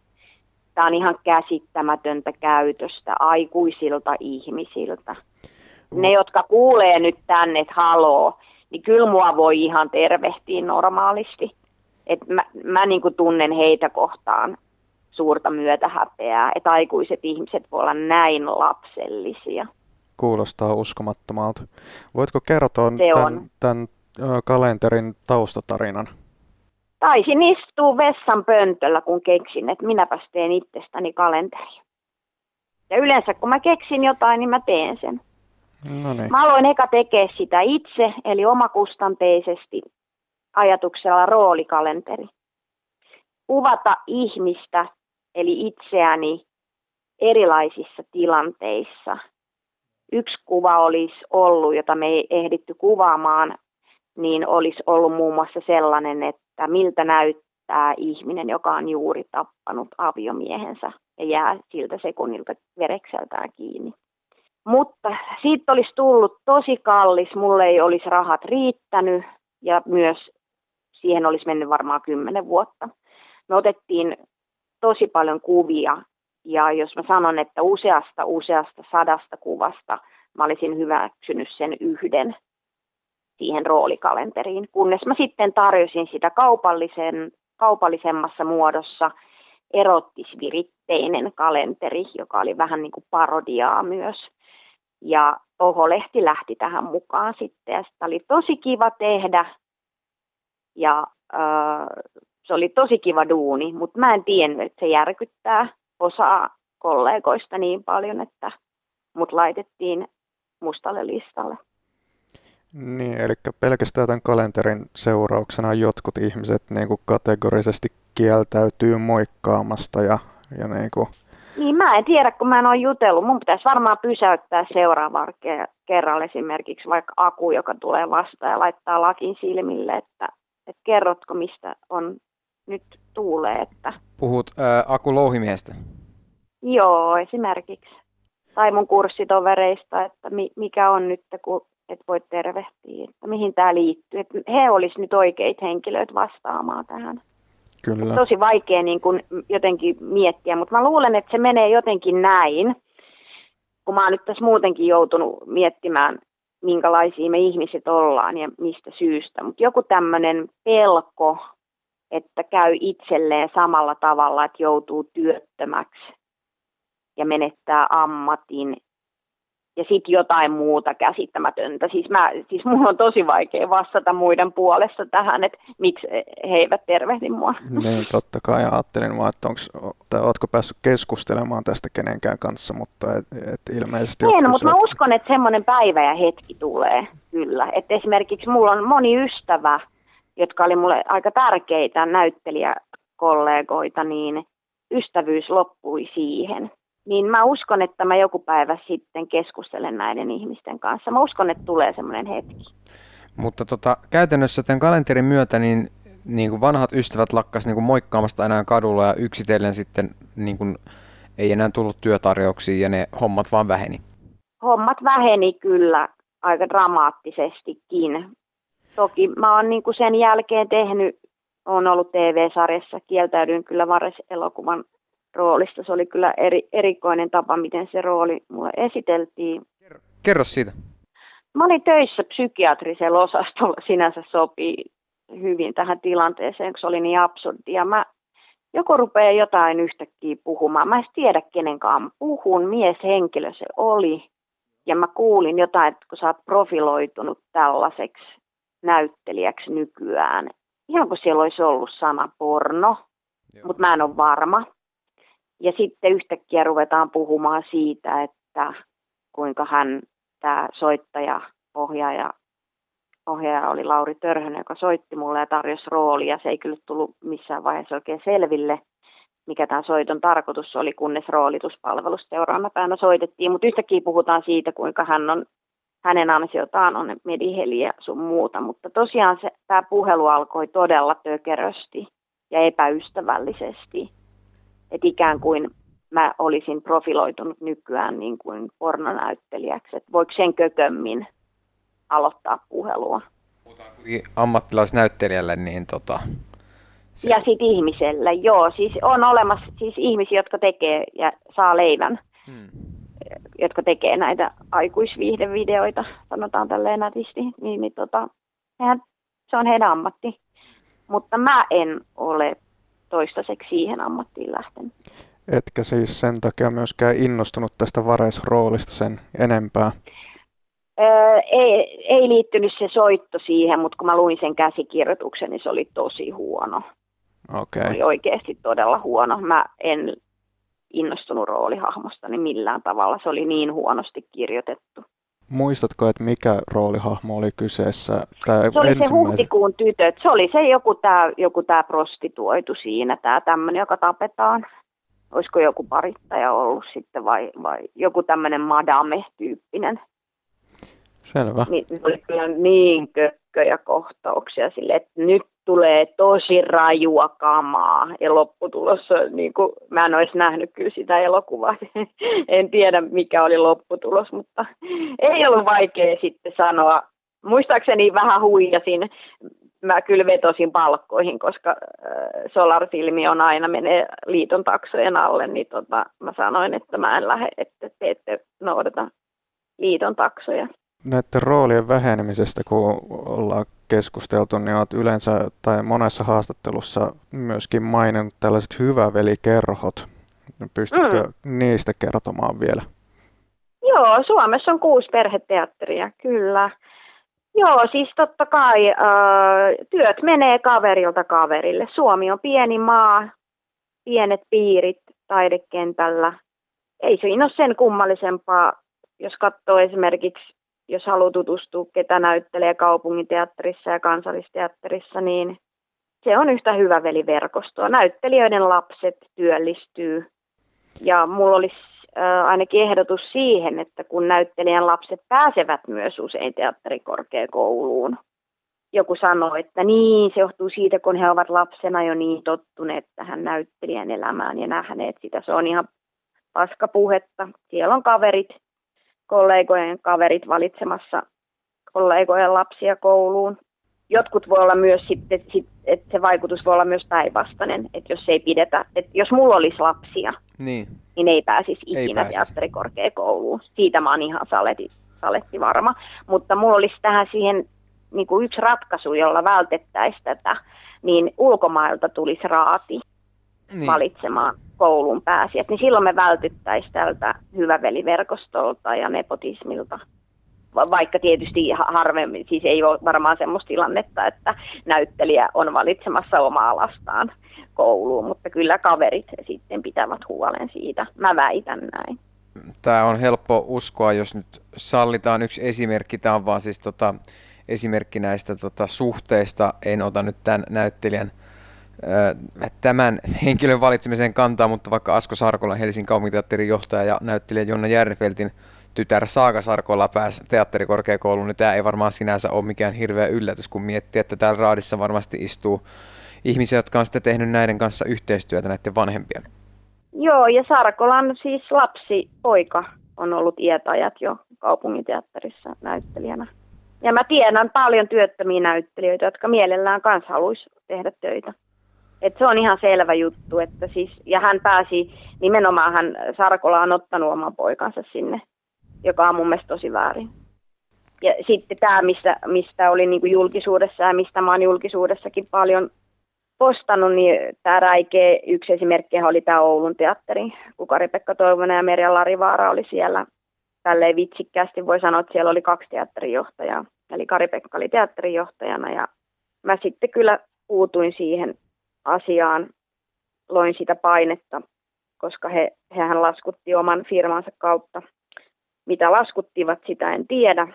Tämä on ihan käsittämätöntä käytöstä aikuisilta ihmisiltä. Ne, jotka kuulee nyt tänne, että haloo, niin kyllä mua voi ihan tervehtiä normaalisti. Et mä mä niin tunnen heitä kohtaan suurta myötähäpeää, että aikuiset ihmiset voi olla näin lapsellisia kuulostaa uskomattomalta. Voitko kertoa tämän, tämän kalenterin taustatarinan? Taisin istua vessan pöntöllä, kun keksin, että minäpäs teen itsestäni kalenteri. Ja yleensä kun mä keksin jotain, niin mä teen sen. No niin. Mä aloin eka tekee sitä itse, eli omakustanteisesti ajatuksella roolikalenteri. Kuvata ihmistä, eli itseäni erilaisissa tilanteissa – yksi kuva olisi ollut, jota me ei ehditty kuvaamaan, niin olisi ollut muun muassa sellainen, että miltä näyttää ihminen, joka on juuri tappanut aviomiehensä ja jää siltä sekunnilta verekseltään kiinni. Mutta siitä olisi tullut tosi kallis, mulle ei olisi rahat riittänyt ja myös siihen olisi mennyt varmaan kymmenen vuotta. Me otettiin tosi paljon kuvia. Ja jos mä sanon, että useasta useasta sadasta kuvasta mä olisin hyväksynyt sen yhden siihen roolikalenteriin, kunnes mä sitten tarjosin sitä kaupallisen, kaupallisemmassa muodossa erottisviritteinen kalenteri, joka oli vähän niin kuin parodiaa myös. Ja Oho-lehti lähti tähän mukaan sitten ja sitä oli tosi kiva tehdä. Ja äh, se oli tosi kiva duuni, mutta mä en tiennyt, että se järkyttää osaa kollegoista niin paljon, että mut laitettiin mustalle listalle. Niin, eli pelkästään tämän kalenterin seurauksena jotkut ihmiset niin kuin kategorisesti kieltäytyy moikkaamasta ja, ja niin kuin... Niin, mä en tiedä, kun mä en ole jutellut. Mun pitäisi varmaan pysäyttää seuraavaan kerralla esimerkiksi vaikka Aku, joka tulee vastaan ja laittaa lakin silmille, että, että kerrotko, mistä on nyt tuulee. Että... Puhut ää, Aku Louhimiestä? Joo, esimerkiksi. Tai mun kurssitovereista, että mi- mikä on nyt, kun et voi tervehtiä, että mihin tämä liittyy. Että he olisivat nyt oikeita henkilöitä vastaamaan tähän. Kyllä. Tosi vaikea niin kuin jotenkin miettiä, mutta mä luulen, että se menee jotenkin näin, kun mä oon nyt tässä muutenkin joutunut miettimään, minkälaisia me ihmiset ollaan ja mistä syystä. Mutta joku tämmöinen pelko, että käy itselleen samalla tavalla, että joutuu työttömäksi ja menettää ammatin ja sitten jotain muuta käsittämätöntä. Siis, mä, siis mulla on tosi vaikea vastata muiden puolesta tähän, että miksi he eivät tervehdi mua. Niin, totta kai ajattelin vaan, että onks, ootko päässyt keskustelemaan tästä kenenkään kanssa, mutta et, et ilmeisesti... En, no, mutta mä uskon, että semmoinen päivä ja hetki tulee kyllä. Että esimerkiksi mulla on moni ystävä, jotka oli mulle aika tärkeitä näyttelijäkollegoita, niin ystävyys loppui siihen niin mä uskon, että mä joku päivä sitten keskustelen näiden ihmisten kanssa. Mä uskon, että tulee semmoinen hetki. Mutta tota, käytännössä tämän kalenterin myötä niin, niin kuin vanhat ystävät lakkas niin kuin moikkaamasta enää kadulla ja yksitellen sitten niin kuin, ei enää tullut työtarjouksia ja ne hommat vaan väheni. Hommat väheni kyllä aika dramaattisestikin. Toki mä oon niin kuin sen jälkeen tehnyt, on ollut TV-sarjassa, kieltäydyin kyllä Vares-elokuvan roolista. Se oli kyllä eri, erikoinen tapa, miten se rooli mulle esiteltiin. Kerro, kerro siitä. Mä olin töissä psykiatrisella osastolla, sinänsä sopii hyvin tähän tilanteeseen, kun se oli niin absurdia. Mä, joku rupeaa jotain yhtäkkiä puhumaan. Mä en tiedä, kenen kanssa puhun. Mieshenkilö se oli. Ja mä kuulin jotain, että kun sä oot profiloitunut tällaiseksi näyttelijäksi nykyään. Ihan kuin siellä olisi ollut sana porno, mutta mä en ole varma. Ja sitten yhtäkkiä ruvetaan puhumaan siitä, että kuinka hän, tämä soittaja, ohjaaja, ohjaaja oli Lauri Törhönen, joka soitti mulle ja tarjosi roolia. Se ei kyllä tullut missään vaiheessa oikein selville, mikä tämän soiton tarkoitus oli, kunnes roolituspalvelus seuraavana päivänä soitettiin. Mutta yhtäkkiä puhutaan siitä, kuinka hän on, hänen ansiotaan on mediheli ja sun muuta. Mutta tosiaan se, tämä puhelu alkoi todella tökerösti ja epäystävällisesti että ikään kuin mä olisin profiloitunut nykyään niin kuin pornonäyttelijäksi, että voiko sen kökömmin aloittaa puhelua. Ammattilaisnäyttelijälle, niin tota... Se... Ja sitten ihmiselle, joo. Siis on olemassa siis ihmisiä, jotka tekee ja saa leivän, hmm. Jotka tekee näitä aikuisviihdevideoita, sanotaan tälleen nätisti, niin, niin tota, se on heidän ammatti. Mutta mä en ole toistaiseksi siihen ammattiin lähtenyt. Etkä siis sen takia myöskään innostunut tästä vareisroolista sen enempää? Öö, ei, ei liittynyt se soitto siihen, mutta kun mä luin sen käsikirjoituksen, niin se oli tosi huono. Okay. Se oli oikeasti todella huono. Mä en innostunut roolihahmosta niin millään tavalla. Se oli niin huonosti kirjoitettu. Muistatko, että mikä roolihahmo oli kyseessä? Tämä se oli se huhtikuun tytöt. Se oli se joku tämä joku tää prostituoitu siinä, tämä tämmöinen, joka tapetaan. Olisiko joku parittaja ollut sitten vai, vai joku tämmöinen madame-tyyppinen. Selvä. Niin, oli kyllä niin kökköjä kohtauksia sille, että nyt tulee tosi rajua kamaa. Ja lopputulos, niin kuin, mä en olisi nähnyt kyllä sitä elokuvaa, (laughs) en tiedä mikä oli lopputulos, mutta ei ollut vaikea sitten sanoa. Muistaakseni vähän huijasin, mä kyllä vetosin palkkoihin, koska äh, Solar on aina menee liiton taksojen alle, niin tota, mä sanoin, että mä en lähde, että te ette noudata liiton taksoja. Näiden roolien vähenemisestä, kun ollaan keskusteltu, niin olet yleensä tai monessa haastattelussa myöskin maininnut tällaiset hyvävelikerhot. Pystytkö mm. niistä kertomaan vielä? Joo, Suomessa on kuusi perheteatteria, kyllä. Joo, siis totta kai äh, työt menee kaverilta kaverille. Suomi on pieni maa, pienet piirit taidekentällä. Ei siinä ole sen kummallisempaa, jos katsoo esimerkiksi jos haluaa tutustua, ketä näyttelee kaupunginteatterissa ja kansallisteatterissa, niin se on yhtä hyvä veliverkostoa. Näyttelijöiden lapset työllistyy. Ja mulla olisi ainakin ehdotus siihen, että kun näyttelijän lapset pääsevät myös usein teatterikorkeakouluun, joku sanoo, että niin, se johtuu siitä, kun he ovat lapsena jo niin tottuneet tähän näyttelijän elämään ja nähneet sitä. Se on ihan paskapuhetta. Siellä on kaverit, kollegojen kaverit valitsemassa kollegojen lapsia kouluun. jotkut voi olla myös sitten, sit, että se vaikutus voi olla myös päinvastainen, että jos ei pidetä, että jos mulla olisi lapsia, Niin. niin ei pääsisi ikinä pääsisi. teatterikorkeakouluun. Siitä mä oon ihan saletti, saletti varma. Mutta mulla olisi tähän siihen niin kuin yksi ratkaisu, jolla vältettäisiin tätä, niin ulkomailta tulisi raati niin. valitsemaan koulun pääsijät, niin silloin me vältyttäisiin tältä hyväveliverkostolta ja nepotismilta. Va- Vaikka tietysti ha- harvemmin, siis ei ole varmaan semmoista tilannetta, että näyttelijä on valitsemassa omaa lastaan kouluun, mutta kyllä kaverit sitten pitävät huolen siitä. Mä väitän näin. Tämä on helppo uskoa, jos nyt sallitaan yksi esimerkki. Tämä on vaan siis tota, esimerkki näistä tota, suhteista. En ota nyt tämän näyttelijän tämän henkilön valitsemiseen kantaa, mutta vaikka Asko Sarkola, Helsingin kaupunginteatterin johtaja ja näyttelijä Jonna Järnfeltin tytär Saaga Sarkola pääsi teatterikorkeakouluun, niin tämä ei varmaan sinänsä ole mikään hirveä yllätys, kun miettii, että täällä raadissa varmasti istuu ihmisiä, jotka on sitten tehnyt näiden kanssa yhteistyötä, näiden vanhempien. Joo, ja Sarkolan siis lapsi, poika, on ollut ietajat jo kaupunginteatterissa näyttelijänä. Ja mä tiedän paljon työttömiä näyttelijöitä, jotka mielellään kanssa haluaisi tehdä töitä. Et se on ihan selvä juttu, että siis, ja hän pääsi, nimenomaan hän, Sarkola on ottanut oman poikansa sinne, joka on mun mielestä tosi väärin. Ja sitten tämä, mistä, mistä oli niin kuin julkisuudessa ja mistä mä oon julkisuudessakin paljon postannut, niin tämä räikeä yksi esimerkki oli tämä Oulun teatteri, kun Kari-Pekka Toivonen ja Merja Larivaara oli siellä. Tälleen vitsikkäästi voi sanoa, että siellä oli kaksi teatterijohtajaa. Eli Kari-Pekka oli teatterijohtajana ja mä sitten kyllä puutuin siihen asiaan, loin sitä painetta, koska he, hehän laskutti oman firmansa kautta. Mitä laskuttivat, sitä en tiedä.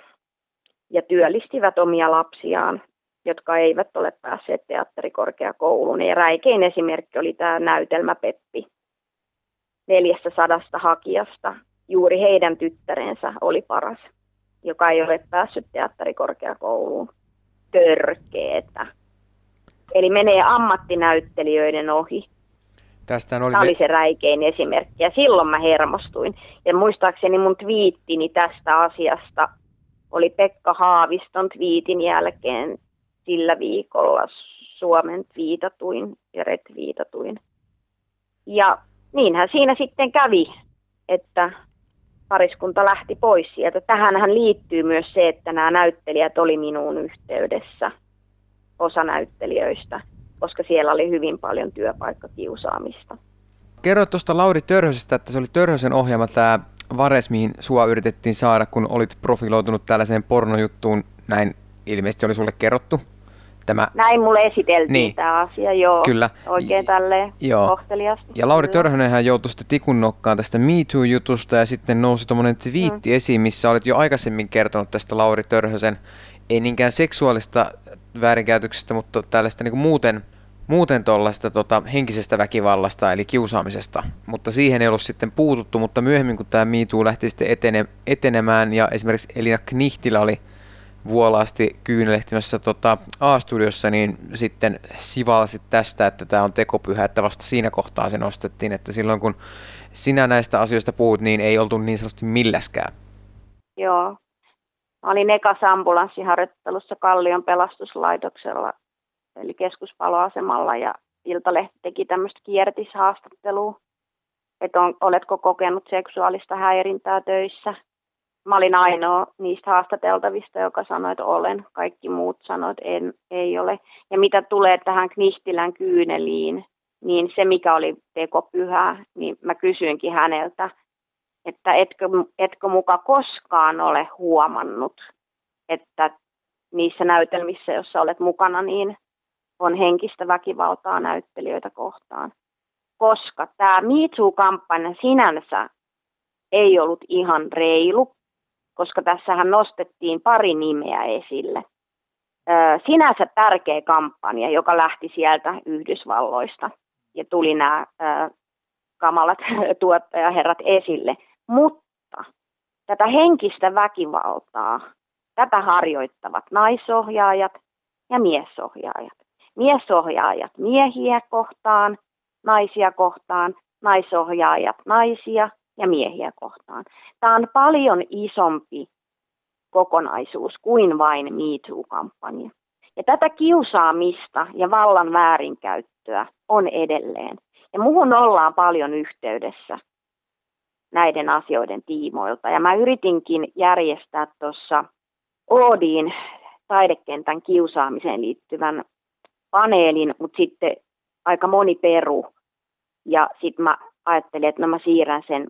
Ja työllistivät omia lapsiaan jotka eivät ole päässeet teatterikorkeakouluun. Ja räikein esimerkki oli tämä näytelmä Peppi. Neljästä sadasta hakijasta juuri heidän tyttärensä oli paras, joka ei ole päässyt teatterikorkeakouluun. Törkeetä. Eli menee ammattinäyttelijöiden ohi. Tästä oli, Tämä oli se räikein esimerkki ja silloin mä hermostuin. Ja muistaakseni mun twiittini tästä asiasta oli Pekka Haaviston twiitin jälkeen sillä viikolla Suomen viitatuin ja retviitatuin. Ja niinhän siinä sitten kävi, että pariskunta lähti pois sieltä. Tähänhän liittyy myös se, että nämä näyttelijät oli minuun yhteydessä, osa näyttelijöistä, koska siellä oli hyvin paljon työpaikkakiusaamista. Kerroit tuosta Lauri Törhösestä, että se oli Törhösen ohjaama tämä Vares, mihin sua yritettiin saada, kun olit profiloitunut tällaiseen pornojuttuun. Näin ilmeisesti oli sulle kerrottu. Tämä, Näin mulle esiteltiin Niin. tämä asia, joo. Kyllä. Oikein tälleen Joo. kohteliasti. ja Lauri. Törhönenhän joutui sitten tikun nokkaan tästä Me Too-jutusta ja sitten nousi tuommoinen twiitti mm. esiin, missä olit jo aikaisemmin kertonut tästä Lauri Törhösen, ei niinkään seksuaalista väärinkäytöksestä, mutta tällaista niin muuten, muuten tuollaista tota, henkisestä väkivallasta eli kiusaamisesta. Mutta siihen ei ollut sitten puututtu, mutta myöhemmin kun tämä Too lähti sitten etene, etenemään ja esimerkiksi Elina Knihtilä oli vuolaasti kyynelehtimässä tota A-studiossa, niin sitten sivalsit tästä, että tämä on tekopyhä, että vasta siinä kohtaa se nostettiin, että silloin kun sinä näistä asioista puhut, niin ei oltu niin sanotusti milläskään. Joo. Mä olin ekassa ambulanssiharjoittelussa Kallion pelastuslaitoksella, eli keskuspaloasemalla, ja Iltalehti teki tämmöistä kiertishaastattelua, että on, oletko kokenut seksuaalista häirintää töissä. Mä olin ainoa niistä haastateltavista, joka sanoi, että olen. Kaikki muut sanoivat, että en, ei ole. Ja mitä tulee tähän Knihtilän kyyneliin, niin se mikä oli tekopyhää, niin mä kysyinkin häneltä, että etkö, etkö muka koskaan ole huomannut, että niissä näytelmissä, joissa olet mukana, niin on henkistä väkivaltaa näyttelijöitä kohtaan. Koska tämä Me Too-kampanja sinänsä ei ollut ihan reilu, koska tässähän nostettiin pari nimeä esille. Sinänsä tärkeä kampanja, joka lähti sieltä Yhdysvalloista ja tuli nämä kamalat (laughs) tuottajaherrat esille. Mutta tätä henkistä väkivaltaa, tätä harjoittavat naisohjaajat ja miesohjaajat. Miesohjaajat miehiä kohtaan, naisia kohtaan, naisohjaajat naisia ja miehiä kohtaan. Tämä on paljon isompi kokonaisuus kuin vain Me Too-kampanja. Ja tätä kiusaamista ja vallan väärinkäyttöä on edelleen. Ja muuhun ollaan paljon yhteydessä näiden asioiden tiimoilta. Ja mä yritinkin järjestää tuossa Oodiin taidekentän kiusaamiseen liittyvän paneelin, mutta sitten aika moni peru. Ja sitten mä ajattelin, että no mä siirrän sen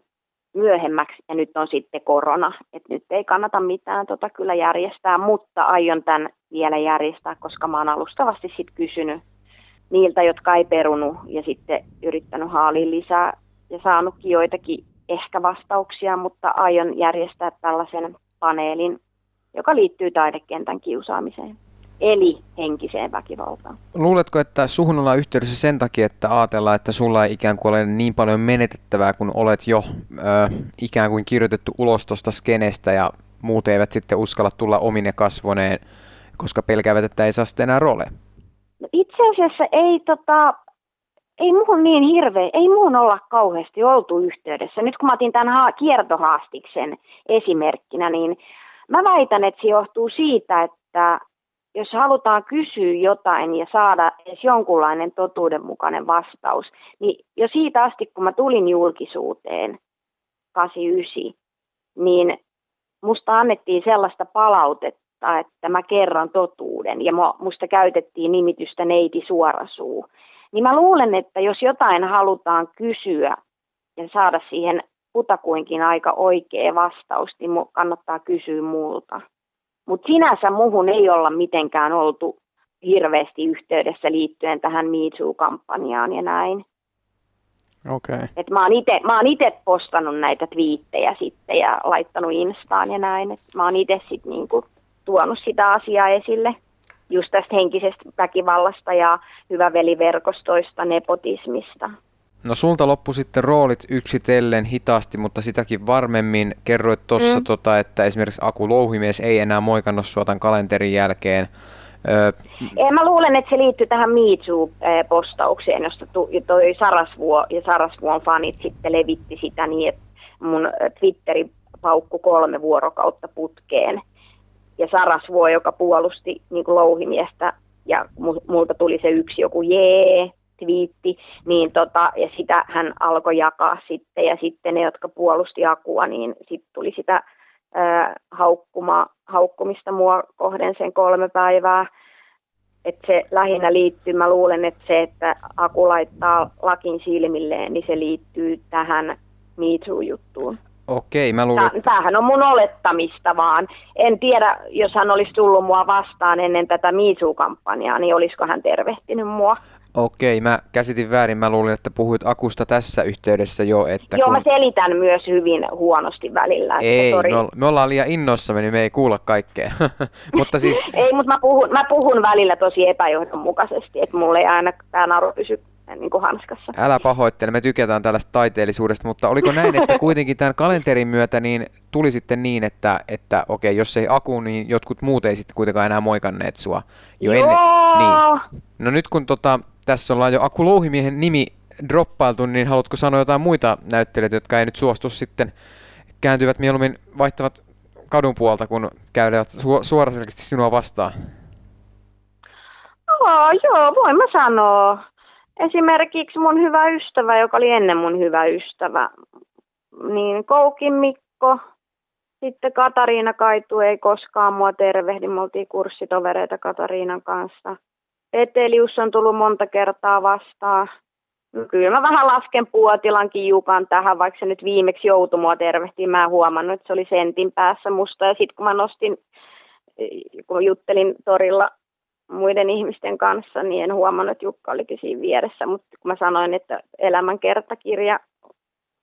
myöhemmäksi ja nyt on sitten korona, että nyt ei kannata mitään tota kyllä järjestää, mutta aion tämän vielä järjestää, koska mä oon alustavasti sitten kysynyt niiltä, jotka ei perunut ja sitten yrittänyt haaliin lisää ja saanutkin joitakin ehkä vastauksia, mutta aion järjestää tällaisen paneelin, joka liittyy taidekentän kiusaamiseen eli henkiseen väkivaltaan. Luuletko, että suhun ollaan yhteydessä sen takia, että ajatellaan, että sulla ei ikään kuin ole niin paljon menetettävää, kun olet jo ö, ikään kuin kirjoitettu ulos tuosta skenestä ja muut eivät sitten uskalla tulla omine kasvoneen, koska pelkäävät, että ei saa sitten enää rooleja? No itse asiassa ei, tota, ei muuhun niin hirveä, ei muuhun olla kauheasti oltu yhteydessä. Nyt kun mä otin tämän ha- kiertohaastiksen esimerkkinä, niin mä väitän, että se johtuu siitä, että jos halutaan kysyä jotain ja saada edes jonkunlainen totuudenmukainen vastaus, niin jo siitä asti, kun mä tulin julkisuuteen 89, niin musta annettiin sellaista palautetta, että mä kerron totuuden ja musta käytettiin nimitystä neiti suorasuu. Niin mä luulen, että jos jotain halutaan kysyä ja saada siihen kutakuinkin aika oikea vastaus, niin kannattaa kysyä multa. Mutta sinänsä muuhun ei olla mitenkään oltu hirveästi yhteydessä liittyen tähän Me kampanjaan ja näin. Okei. Okay. Et mä oon itse postannut näitä twiittejä sitten ja laittanut Instaan ja näin. Et mä oon itse sitten niinku tuonut sitä asiaa esille just tästä henkisestä väkivallasta ja hyväveliverkostoista, nepotismista. No sulta loppu sitten roolit yksitellen hitaasti, mutta sitäkin varmemmin. Kerroit tuossa, mm. tota, että esimerkiksi Aku Louhimies ei enää moikannut sua tämän kalenterin jälkeen. Öö, mä luulen, että se liittyy tähän MeToo-postaukseen, josta toi Sarasvuo ja Sarasvuon fanit sitten levitti sitä niin, että mun Twitteri paukku kolme vuorokautta putkeen. Ja Sarasvuo, joka puolusti niin louhimiestä, ja multa tuli se yksi joku jee, twiitti, niin tota, ja sitä hän alkoi jakaa sitten, ja sitten ne, jotka puolusti Akua, niin sitten tuli sitä ää, haukkuma, haukkumista mua kohden sen kolme päivää, että se lähinnä liittyy, mä luulen, että se, että Aku laittaa lakin silmilleen, niin se liittyy tähän Me juttuun Okei, mä luulen... Tämähän on mun olettamista vaan. En tiedä, jos hän olisi tullut mua vastaan ennen tätä Me kampanjaa niin olisiko hän tervehtinyt mua. Okei, mä käsitin väärin. Mä luulin, että puhuit Akusta tässä yhteydessä jo. Että Joo, kun... mä selitän myös hyvin huonosti välillä. Ei, me, me ollaan liian innossamme, niin me ei kuulla kaikkea. (laughs) mutta siis... ei, mutta mä puhun, mä puhun välillä tosi epäjohdonmukaisesti, että mulle ei aina tämä naru pysy niin kuin hanskassa. Älä pahoittele, me tykätään tällaista taiteellisuudesta, mutta oliko näin, että kuitenkin tämän kalenterin myötä niin tuli sitten niin, että, että okei, jos ei Aku, niin jotkut muut ei sitten kuitenkaan enää moikanneet sua jo Joo. ennen. Niin. No nyt kun tota, tässä ollaan jo Aku Louhimiehen nimi droppailtu, niin haluatko sanoa jotain muita näyttelijöitä, jotka ei nyt suostu sitten, kääntyvät mieluummin, vaihtavat kadun puolta, kun käydään su- suoraselkeästi sinua vastaan? Oh, joo, voin mä sanoa. Esimerkiksi mun hyvä ystävä, joka oli ennen mun hyvä ystävä, niin Koukin Mikko, sitten Katariina Kaitu ei koskaan mua tervehdi, me oltiin kurssitovereita Katariinan kanssa. Petelius on tullut monta kertaa vastaan. No kyllä mä vähän lasken Puotilankin Jukan tähän, vaikka se nyt viimeksi joutui mua tervehtiin. Mä en huomannut, että se oli sentin päässä musta. Ja sitten kun mä nostin, kun juttelin torilla muiden ihmisten kanssa, niin en huomannut, että Jukka olikin siinä vieressä. Mutta kun mä sanoin, että elämän kertakirja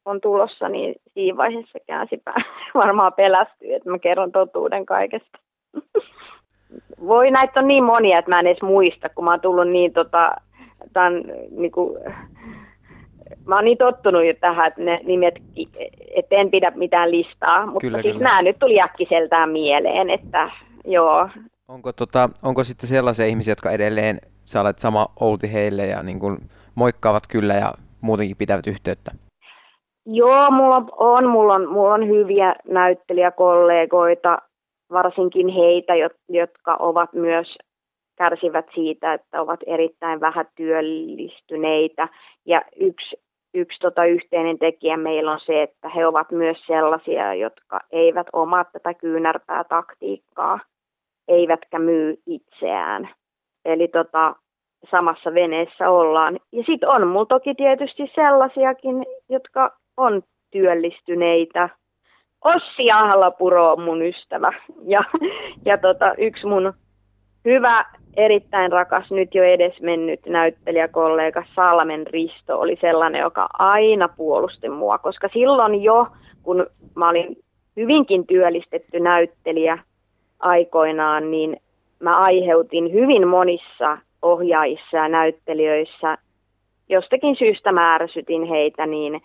on tulossa, niin siinä vaiheessa käänsi (laughs) varmaan pelästyy, että mä kerron totuuden kaikesta. (laughs) Voi näitä on niin monia, että mä en edes muista, kun mä oon tullut niin tota, tämän, niin kuin, mä oon niin tottunut jo tähän, että ne nimet, että en pidä mitään listaa, mutta kyllä, siis kyllä. nämä nyt tuli äkkiseltään mieleen, että joo. Onko, tota, onko sitten sellaisia ihmisiä, jotka edelleen, sä olet sama Outi heille ja niin kuin moikkaavat kyllä ja muutenkin pitävät yhteyttä? Joo, mulla on, mulla on, mulla on hyviä näyttelijäkollegoita, varsinkin heitä, jotka ovat myös kärsivät siitä, että ovat erittäin vähän työllistyneitä. Ja yksi, yksi tota yhteinen tekijä meillä on se, että he ovat myös sellaisia, jotka eivät omaa tätä kyynärpää taktiikkaa, eivätkä myy itseään. Eli tota, samassa veneessä ollaan. Ja sitten on mulla toki tietysti sellaisiakin, jotka on työllistyneitä. Ossi Ahlapuro on mun ystävä. Ja, ja tota, yksi mun hyvä, erittäin rakas, nyt jo edesmennyt näyttelijäkollega Salmen Risto oli sellainen, joka aina puolusti mua, koska silloin jo, kun mä olin hyvinkin työllistetty näyttelijä aikoinaan, niin mä aiheutin hyvin monissa ohjaajissa ja näyttelijöissä, jostakin syystä määräsytin heitä, niin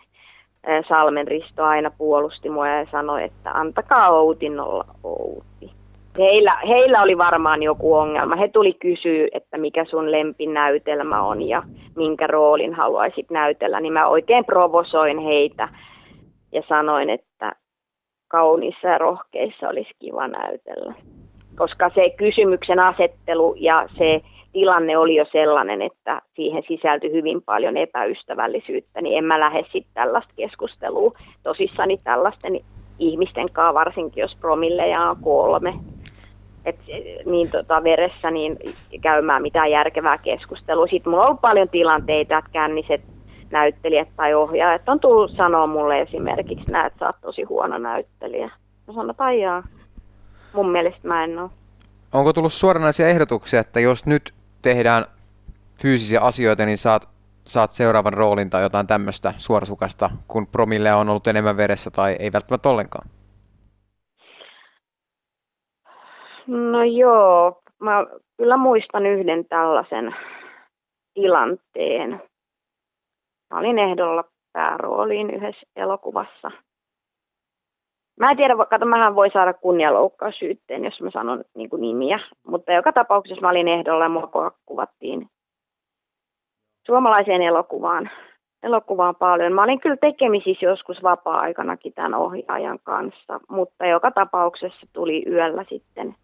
Salmen Risto aina puolusti mua ja sanoi, että antakaa Outin olla Outi. Heillä, heillä oli varmaan joku ongelma. He tuli kysyä, että mikä sun lempinäytelmä on ja minkä roolin haluaisit näytellä. Niin mä oikein provosoin heitä ja sanoin, että kauniissa ja rohkeissa olisi kiva näytellä. Koska se kysymyksen asettelu ja se tilanne oli jo sellainen, että siihen sisältyi hyvin paljon epäystävällisyyttä, niin en mä lähde sitten tällaista keskustelua tosissani tällaisten ihmisten kanssa, varsinkin jos promilleja on kolme, et, niin tota, veressä niin käymään mitään järkevää keskustelua. Sitten mulla on ollut paljon tilanteita, että känniset näyttelijät tai ohjaajat on tullut sanoa mulle esimerkiksi näin, että sä oot tosi huono näyttelijä. Mä sanon, että jaa. Mun mielestä mä en ole. Onko tullut suoranaisia ehdotuksia, että jos nyt tehdään fyysisiä asioita, niin saat, saat seuraavan roolin tai jotain tämmöistä suorasukasta, kun promille on ollut enemmän veressä tai ei välttämättä ollenkaan? No joo, mä kyllä muistan yhden tällaisen tilanteen. Mä olin ehdolla päärooliin yhdessä elokuvassa. Mä en tiedä, kato, mähän voi saada kunnianloukkaussyytteen, jos mä sanon niin kuin nimiä. Mutta joka tapauksessa mä olin ehdolla ja mua kuvattiin suomalaiseen elokuvaan. Elokuvaan paljon. Mä olin kyllä tekemisissä joskus vapaa-aikanakin tämän ohjaajan kanssa, mutta joka tapauksessa tuli yöllä sitten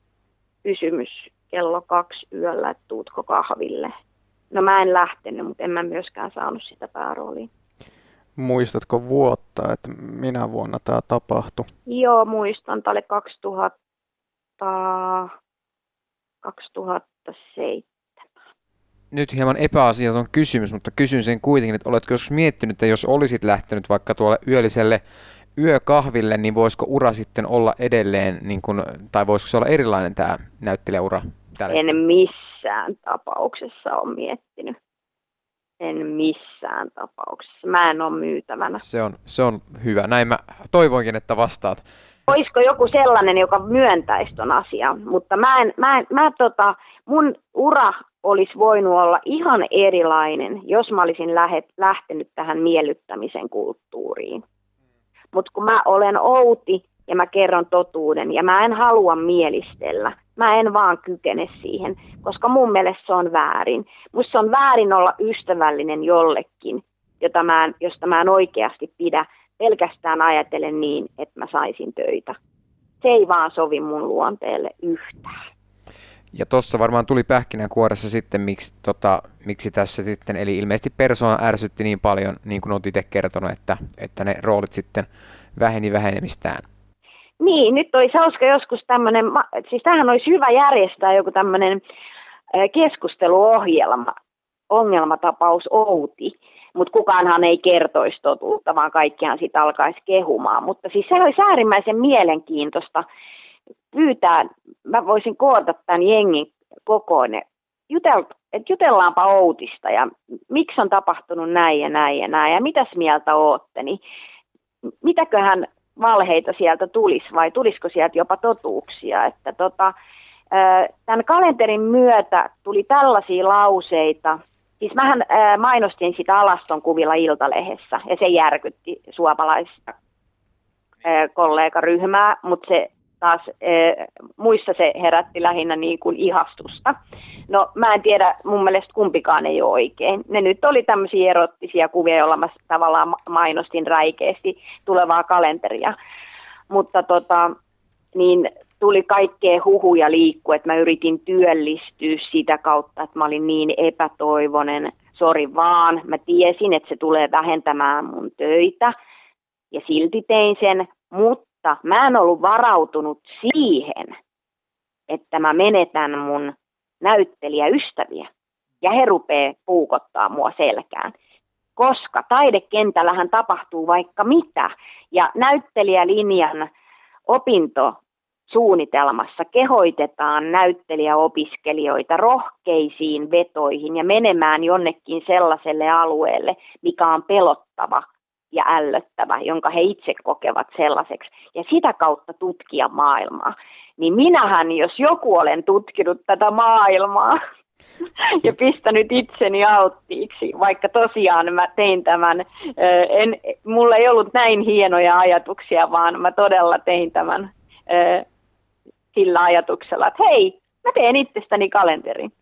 kysymys kello kaksi yöllä, että tuutko kahville. No mä en lähtenyt, mutta en mä myöskään saanut sitä päärooliin. Muistatko vuotta, että minä vuonna tämä tapahtui? Joo, muistan. Tämä oli 2000, 2007. Nyt hieman epäasiaton kysymys, mutta kysyn sen kuitenkin, että oletko joskus miettinyt, että jos olisit lähtenyt vaikka tuolle yölliselle yökahville, niin voisiko ura sitten olla edelleen, niin kun, tai voisiko se olla erilainen tämä näyttelijäura? Tälle? En missään tapauksessa ole miettinyt. En missään tapauksessa. Mä en ole myytävänä. Se on, se on hyvä. Näin mä toivoinkin, että vastaat. Olisiko joku sellainen, joka myöntäisi ton asian, mutta mä en, mä en, mä tota, mun ura olisi voinut olla ihan erilainen, jos mä olisin lähet, lähtenyt tähän miellyttämisen kulttuuriin. Mutta kun mä olen outi ja mä kerron totuuden ja mä en halua mielistellä, mä en vaan kykene siihen, koska mun mielestä se on väärin. Musta on väärin olla ystävällinen jollekin, jota mä en, josta mä en oikeasti pidä, pelkästään ajatellen niin, että mä saisin töitä. Se ei vaan sovi mun luonteelle yhtään. Ja tuossa varmaan tuli pähkinänkuoressa sitten, miksi, tota, miksi tässä sitten, eli ilmeisesti persona ärsytti niin paljon, niin kuin olet itse kertonut, että, että ne roolit sitten väheni vähenemistään. Niin, nyt olisi hauska joskus tämmöinen, siis tähän olisi hyvä järjestää joku tämmöinen keskusteluohjelma, ongelmatapaus Outi, mutta kukaanhan ei kertoisi totuutta, vaan kaikkiaan sitä alkaisi kehumaan. Mutta siis se olisi äärimmäisen mielenkiintoista pyytää, mä voisin koota tämän jengin Jutel, että jutellaanpa Outista ja miksi on tapahtunut näin ja näin ja näin ja mitäs mieltä ootte, niin mitäköhän valheita sieltä tulisi vai tulisiko sieltä jopa totuuksia, että tota, tämän kalenterin myötä tuli tällaisia lauseita, Siis mähän mainostin sitä alaston kuvilla Iltalehdessä ja se järkytti suomalaista kollegaryhmää, mutta se taas e, muissa se herätti lähinnä niin kuin ihastusta. No mä en tiedä, mun mielestä kumpikaan ei ole oikein. Ne nyt oli tämmöisiä erottisia kuvia, joilla mä tavallaan mainostin räikeästi tulevaa kalenteria. Mutta tota, niin tuli kaikkea huhuja liikkua, että mä yritin työllistyä sitä kautta, että mä olin niin epätoivonen. Sori vaan, mä tiesin, että se tulee vähentämään mun töitä ja silti tein sen, mutta mä en ollut varautunut siihen, että mä menetän mun näyttelijäystäviä ja he rupeaa puukottaa mua selkään. Koska taidekentällähän tapahtuu vaikka mitä ja näyttelijälinjan opinto suunnitelmassa kehoitetaan näyttelijäopiskelijoita rohkeisiin vetoihin ja menemään jonnekin sellaiselle alueelle, mikä on pelottava ja ällöttävä, jonka he itse kokevat sellaiseksi, ja sitä kautta tutkia maailmaa. Niin minähän, jos joku olen tutkinut tätä maailmaa (laughs) ja pistänyt itseni alttiiksi, vaikka tosiaan mä tein tämän, en, mulla ei ollut näin hienoja ajatuksia, vaan mä todella tein tämän sillä ajatuksella, että hei, mä teen itsestäni kalenterin.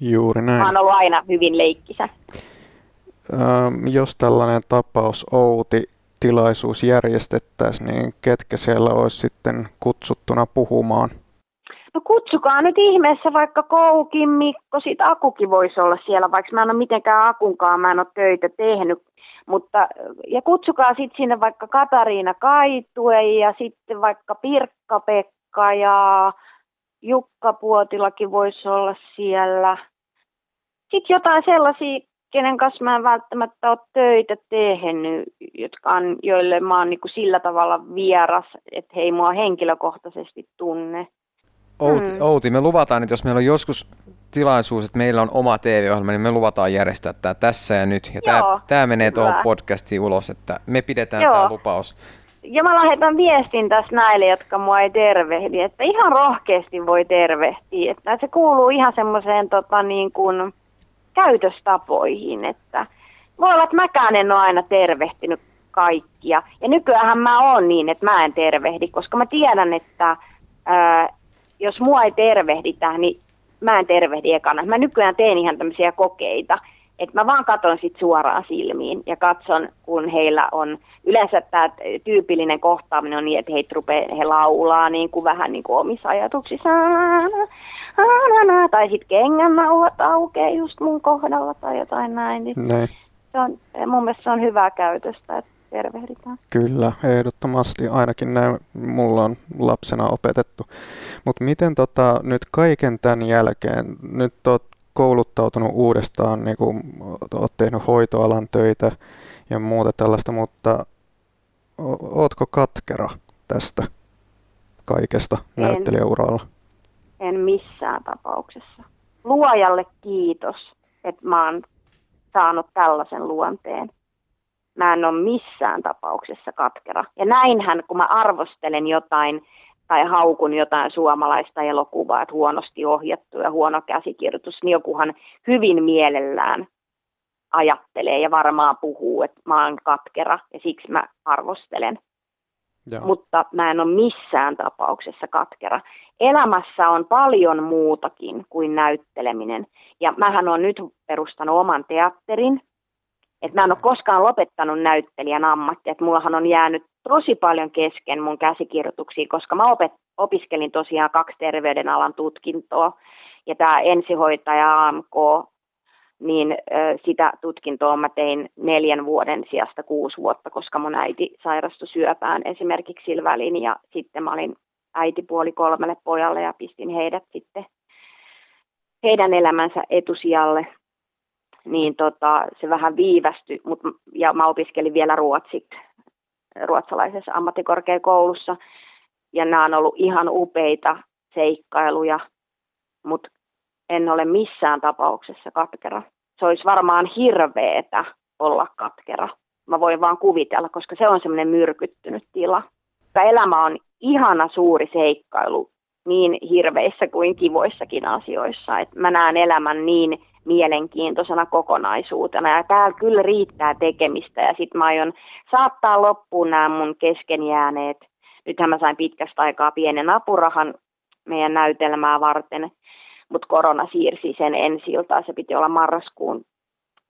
Juuri näin. Mä oon ollut aina hyvin leikkisä. Öö, jos tällainen tapaus Outi tilaisuus järjestettäisiin, niin ketkä siellä olisi sitten kutsuttuna puhumaan? No kutsukaa nyt ihmeessä vaikka Koukin Mikko, sit Akukin voisi olla siellä, vaikka mä en ole mitenkään Akunkaan, mä en ole töitä tehnyt. Mutta, ja kutsukaa sitten sinne vaikka Katariina Kaitue ja sitten vaikka Pirkka Pekka ja Jukka Puotilakin voisi olla siellä. Sitten jotain sellaisia, kenen kanssa mä en välttämättä ole töitä tehnyt, jotka on, joille mä oon niin sillä tavalla vieras, että he ei mua henkilökohtaisesti tunne. Outi, hmm. Outi, me luvataan, että jos meillä on joskus tilaisuus, että meillä on oma TV-ohjelma, niin me luvataan järjestää tämä tässä ja nyt. Ja tämä, tämä menee tuohon podcastiin ulos, että me pidetään Joo. tämä lupaus. Ja mä lähetän viestin tässä näille, jotka mua ei tervehdi, että ihan rohkeasti voi tervehtiä. Että se kuuluu ihan semmoiseen tota, niin kuin, käytöstapoihin, että voi olla, että mäkään en ole aina tervehtinyt kaikkia. Ja nykyään mä oon niin, että mä en tervehdi, koska mä tiedän, että ää, jos mua ei tervehditä, niin mä en tervehdi ekana. Mä nykyään teen ihan tämmöisiä kokeita, että mä vaan katson sit suoraan silmiin ja katson, kun heillä on, yleensä tämä tyypillinen kohtaaminen on niin, että heitä rupeaa, he laulaa niin kuin vähän niin kuin omissa ajatuksissaan, tai sitten kengännauhat aukeaa just mun kohdalla tai jotain näin. Niin näin. Se on, mun mielestä se on hyvää käytöstä, että tervehditään. Kyllä, ehdottomasti. Ainakin näin mulla on lapsena opetettu. Mutta miten tota, nyt kaiken tämän jälkeen, nyt olet kouluttautunut uudestaan, niin kuin olet tehnyt hoitoalan töitä ja muuta tällaista, mutta ootko katkera tästä kaikesta en, näyttelijäuralla? En missään tapauksessa. Luojalle kiitos, että mä oon saanut tällaisen luonteen mä en ole missään tapauksessa katkera. Ja näinhän, kun mä arvostelen jotain tai haukun jotain suomalaista elokuvaa, että huonosti ohjattu ja huono käsikirjoitus, niin jokuhan hyvin mielellään ajattelee ja varmaan puhuu, että mä oon katkera ja siksi mä arvostelen. Joo. Mutta mä en ole missään tapauksessa katkera. Elämässä on paljon muutakin kuin näytteleminen. Ja mähän on nyt perustanut oman teatterin, et mä en ole koskaan lopettanut näyttelijän ammattia, mullahan on jäänyt tosi paljon kesken mun käsikirjoituksia, koska mä opet, opiskelin tosiaan kaksi terveydenalan tutkintoa, ja tämä ensihoitaja AMK, niin sitä tutkintoa mä tein neljän vuoden sijasta kuusi vuotta, koska mun äiti sairastui syöpään esimerkiksi sillä välin, ja sitten mä olin äitipuoli kolmelle pojalle ja pistin heidät sitten heidän elämänsä etusijalle. Niin tota, se vähän viivästyi, mut, ja mä opiskelin vielä ruotsit ruotsalaisessa ammattikorkeakoulussa, ja nämä on ollut ihan upeita seikkailuja, mutta en ole missään tapauksessa katkera. Se olisi varmaan hirveetä olla katkera. Mä voin vaan kuvitella, koska se on semmoinen myrkyttynyt tila. Elämä on ihana suuri seikkailu niin hirveissä kuin kivoissakin asioissa. Et mä näen elämän niin mielenkiintoisena kokonaisuutena. Ja täällä kyllä riittää tekemistä ja sitten mä aion saattaa loppuun nämä mun kesken jääneet. Nythän mä sain pitkästä aikaa pienen apurahan meidän näytelmää varten, mutta korona siirsi sen ensi Se piti olla marraskuun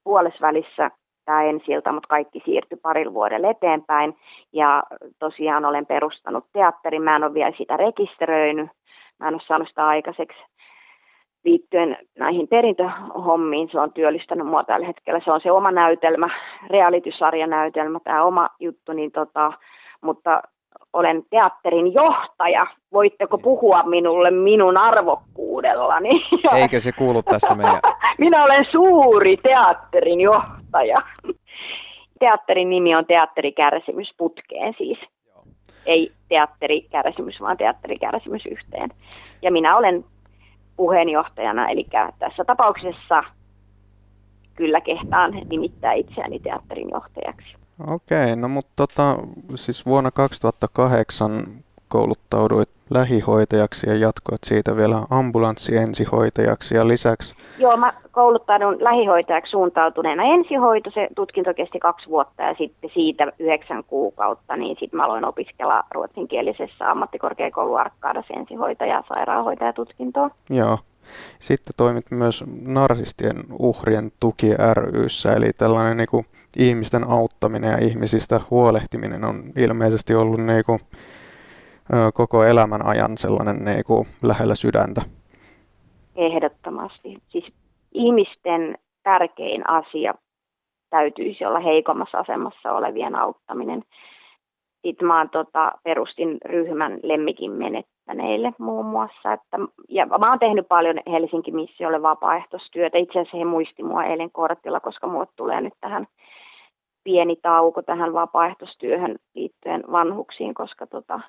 puolesvälissä tämä ensiltä, mutta kaikki siirtyi parilla vuodelle eteenpäin. Ja tosiaan olen perustanut teatterin, mä en ole vielä sitä rekisteröinyt, mä en ole saanut sitä aikaiseksi liittyen näihin perintöhommiin. Se on työllistänyt mua tällä hetkellä. Se on se oma näytelmä, reality-sarjanäytelmä, tämä oma juttu, niin tota, mutta olen teatterin johtaja. Voitteko puhua minulle minun arvokkuudellani? (laughs) Eikö se kuulu tässä meidän? Minä olen suuri teatterin johtaja. Teatterin nimi on Teatterikärsimys putkeen siis. Ei teatterikärsimys, vaan teatterikärsimys yhteen. Ja minä olen puheenjohtajana, eli tässä tapauksessa kyllä kehtaan nimittää itseäni teatterin johtajaksi. Okei, no mutta tota, siis vuonna 2008 kouluttauduit lähihoitajaksi ja jatkoit siitä vielä ambulanssiensihoitajaksi ja lisäksi... Joo, mä kouluttaudun lähihoitajaksi suuntautuneena ensihoito. Se tutkinto kesti kaksi vuotta ja sitten siitä yhdeksän kuukautta, niin sitten mä aloin opiskella ruotsinkielisessä ammattikorkeakoulu Arkkaadassa ensihoitaja- ja sairaanhoitajatutkintoa. Joo. Sitten toimit myös narsistien uhrien tuki ryssä, eli tällainen niin kuin, ihmisten auttaminen ja ihmisistä huolehtiminen on ilmeisesti ollut niin kuin, koko elämän ajan sellainen niin kuin, lähellä sydäntä. Ehdottomasti. Siis ihmisten tärkein asia täytyisi olla heikommassa asemassa olevien auttaminen. Sitten mä tota, perustin ryhmän lemmikin menettäneille muun muassa. Että, ja mä oon tehnyt paljon Helsinki Missiolle vapaaehtoistyötä. Itse asiassa he muisti mua eilen kortilla, koska mulle tulee nyt tähän pieni tauko tähän vapaaehtoistyöhön liittyen vanhuksiin, koska tota,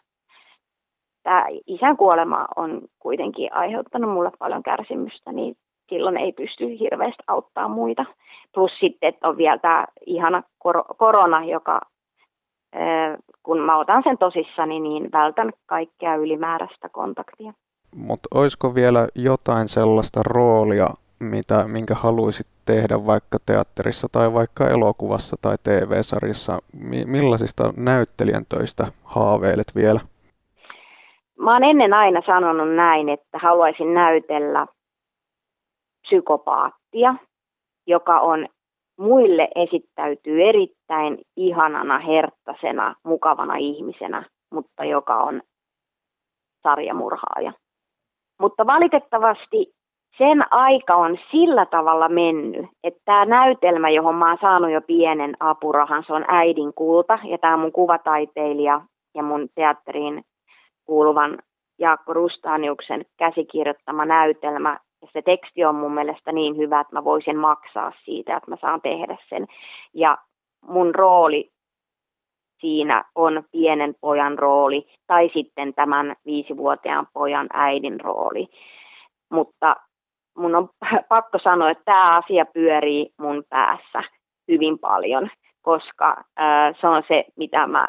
tämä isän kuolema on kuitenkin aiheuttanut mulle paljon kärsimystä, niin silloin ei pysty hirveästi auttaa muita. Plus sitten, että on vielä tämä ihana korona, joka kun mä otan sen tosissani, niin vältän kaikkea ylimääräistä kontaktia. Mutta olisiko vielä jotain sellaista roolia, mitä, minkä haluaisit tehdä vaikka teatterissa tai vaikka elokuvassa tai TV-sarjassa? Millaisista näyttelijän töistä haaveilet vielä? Mä oon ennen aina sanonut näin, että haluaisin näytellä psykopaattia, joka on muille esittäytyy erittäin ihanana, herttasena, mukavana ihmisenä, mutta joka on sarjamurhaaja. Mutta valitettavasti sen aika on sillä tavalla mennyt, että tämä näytelmä, johon mä oon saanut jo pienen apurahan, se on Äidin kulta, ja tämä mun kuvataiteilija ja mun teatteriin kuuluvan Jaakko Rustaniuksen käsikirjoittama näytelmä, ja se teksti on mun mielestä niin hyvä, että mä voisin maksaa siitä, että mä saan tehdä sen. Ja mun rooli siinä on pienen pojan rooli tai sitten tämän viisivuotiaan pojan äidin rooli. Mutta mun on (laughs) pakko sanoa, että tämä asia pyörii mun päässä hyvin paljon, koska se on se, mitä mä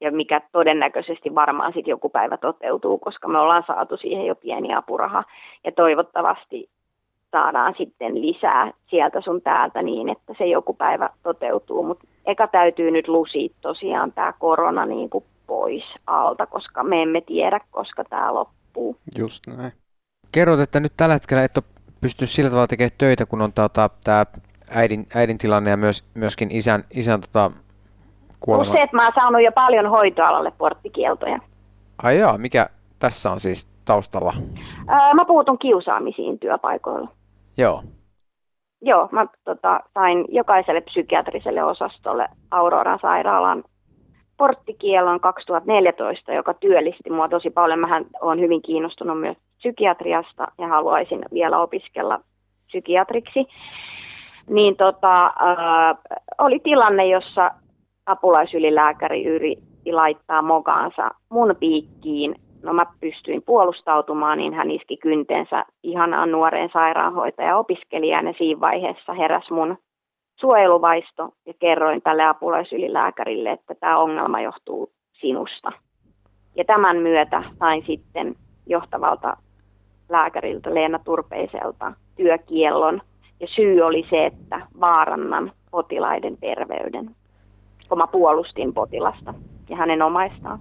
ja mikä todennäköisesti varmaan sitten joku päivä toteutuu, koska me ollaan saatu siihen jo pieni apuraha ja toivottavasti saadaan sitten lisää sieltä sun täältä niin, että se joku päivä toteutuu, mutta eka täytyy nyt lusia tosiaan tämä korona niin kuin pois alta, koska me emme tiedä, koska tämä loppuu. Just näin. Kerrot, että nyt tällä hetkellä et ole pystynyt sillä tavalla tekemään töitä, kun on tota, tämä äidin, äidin tilanne ja myös, myöskin isän, isän tota, kuolema. Plus se, että mä oon saanut jo paljon hoitoalalle porttikieltoja. Ai jaa, mikä tässä on siis taustalla? Öö, mä puutun kiusaamisiin työpaikoilla. Joo. Joo, mä tota, sain jokaiselle psykiatriselle osastolle Auroran sairaalan porttikielon 2014, joka työllisti mua tosi paljon. Mähän olen hyvin kiinnostunut myös psykiatriasta ja haluaisin vielä opiskella psykiatriksi. Niin tota, äh, oli tilanne, jossa apulaisylilääkäri yritti laittaa mokaansa mun piikkiin. No mä pystyin puolustautumaan, niin hän iski kynteensä ihanaan nuoreen sairaanhoitaja opiskelijaan ja siinä vaiheessa heräs mun suojeluvaisto ja kerroin tälle apulaisylilääkärille, että tämä ongelma johtuu sinusta. Ja tämän myötä sain sitten johtavalta lääkäriltä Leena Turpeiselta työkiellon. Ja syy oli se, että vaarannan potilaiden terveyden kun mä puolustin potilasta ja hänen omaistaan.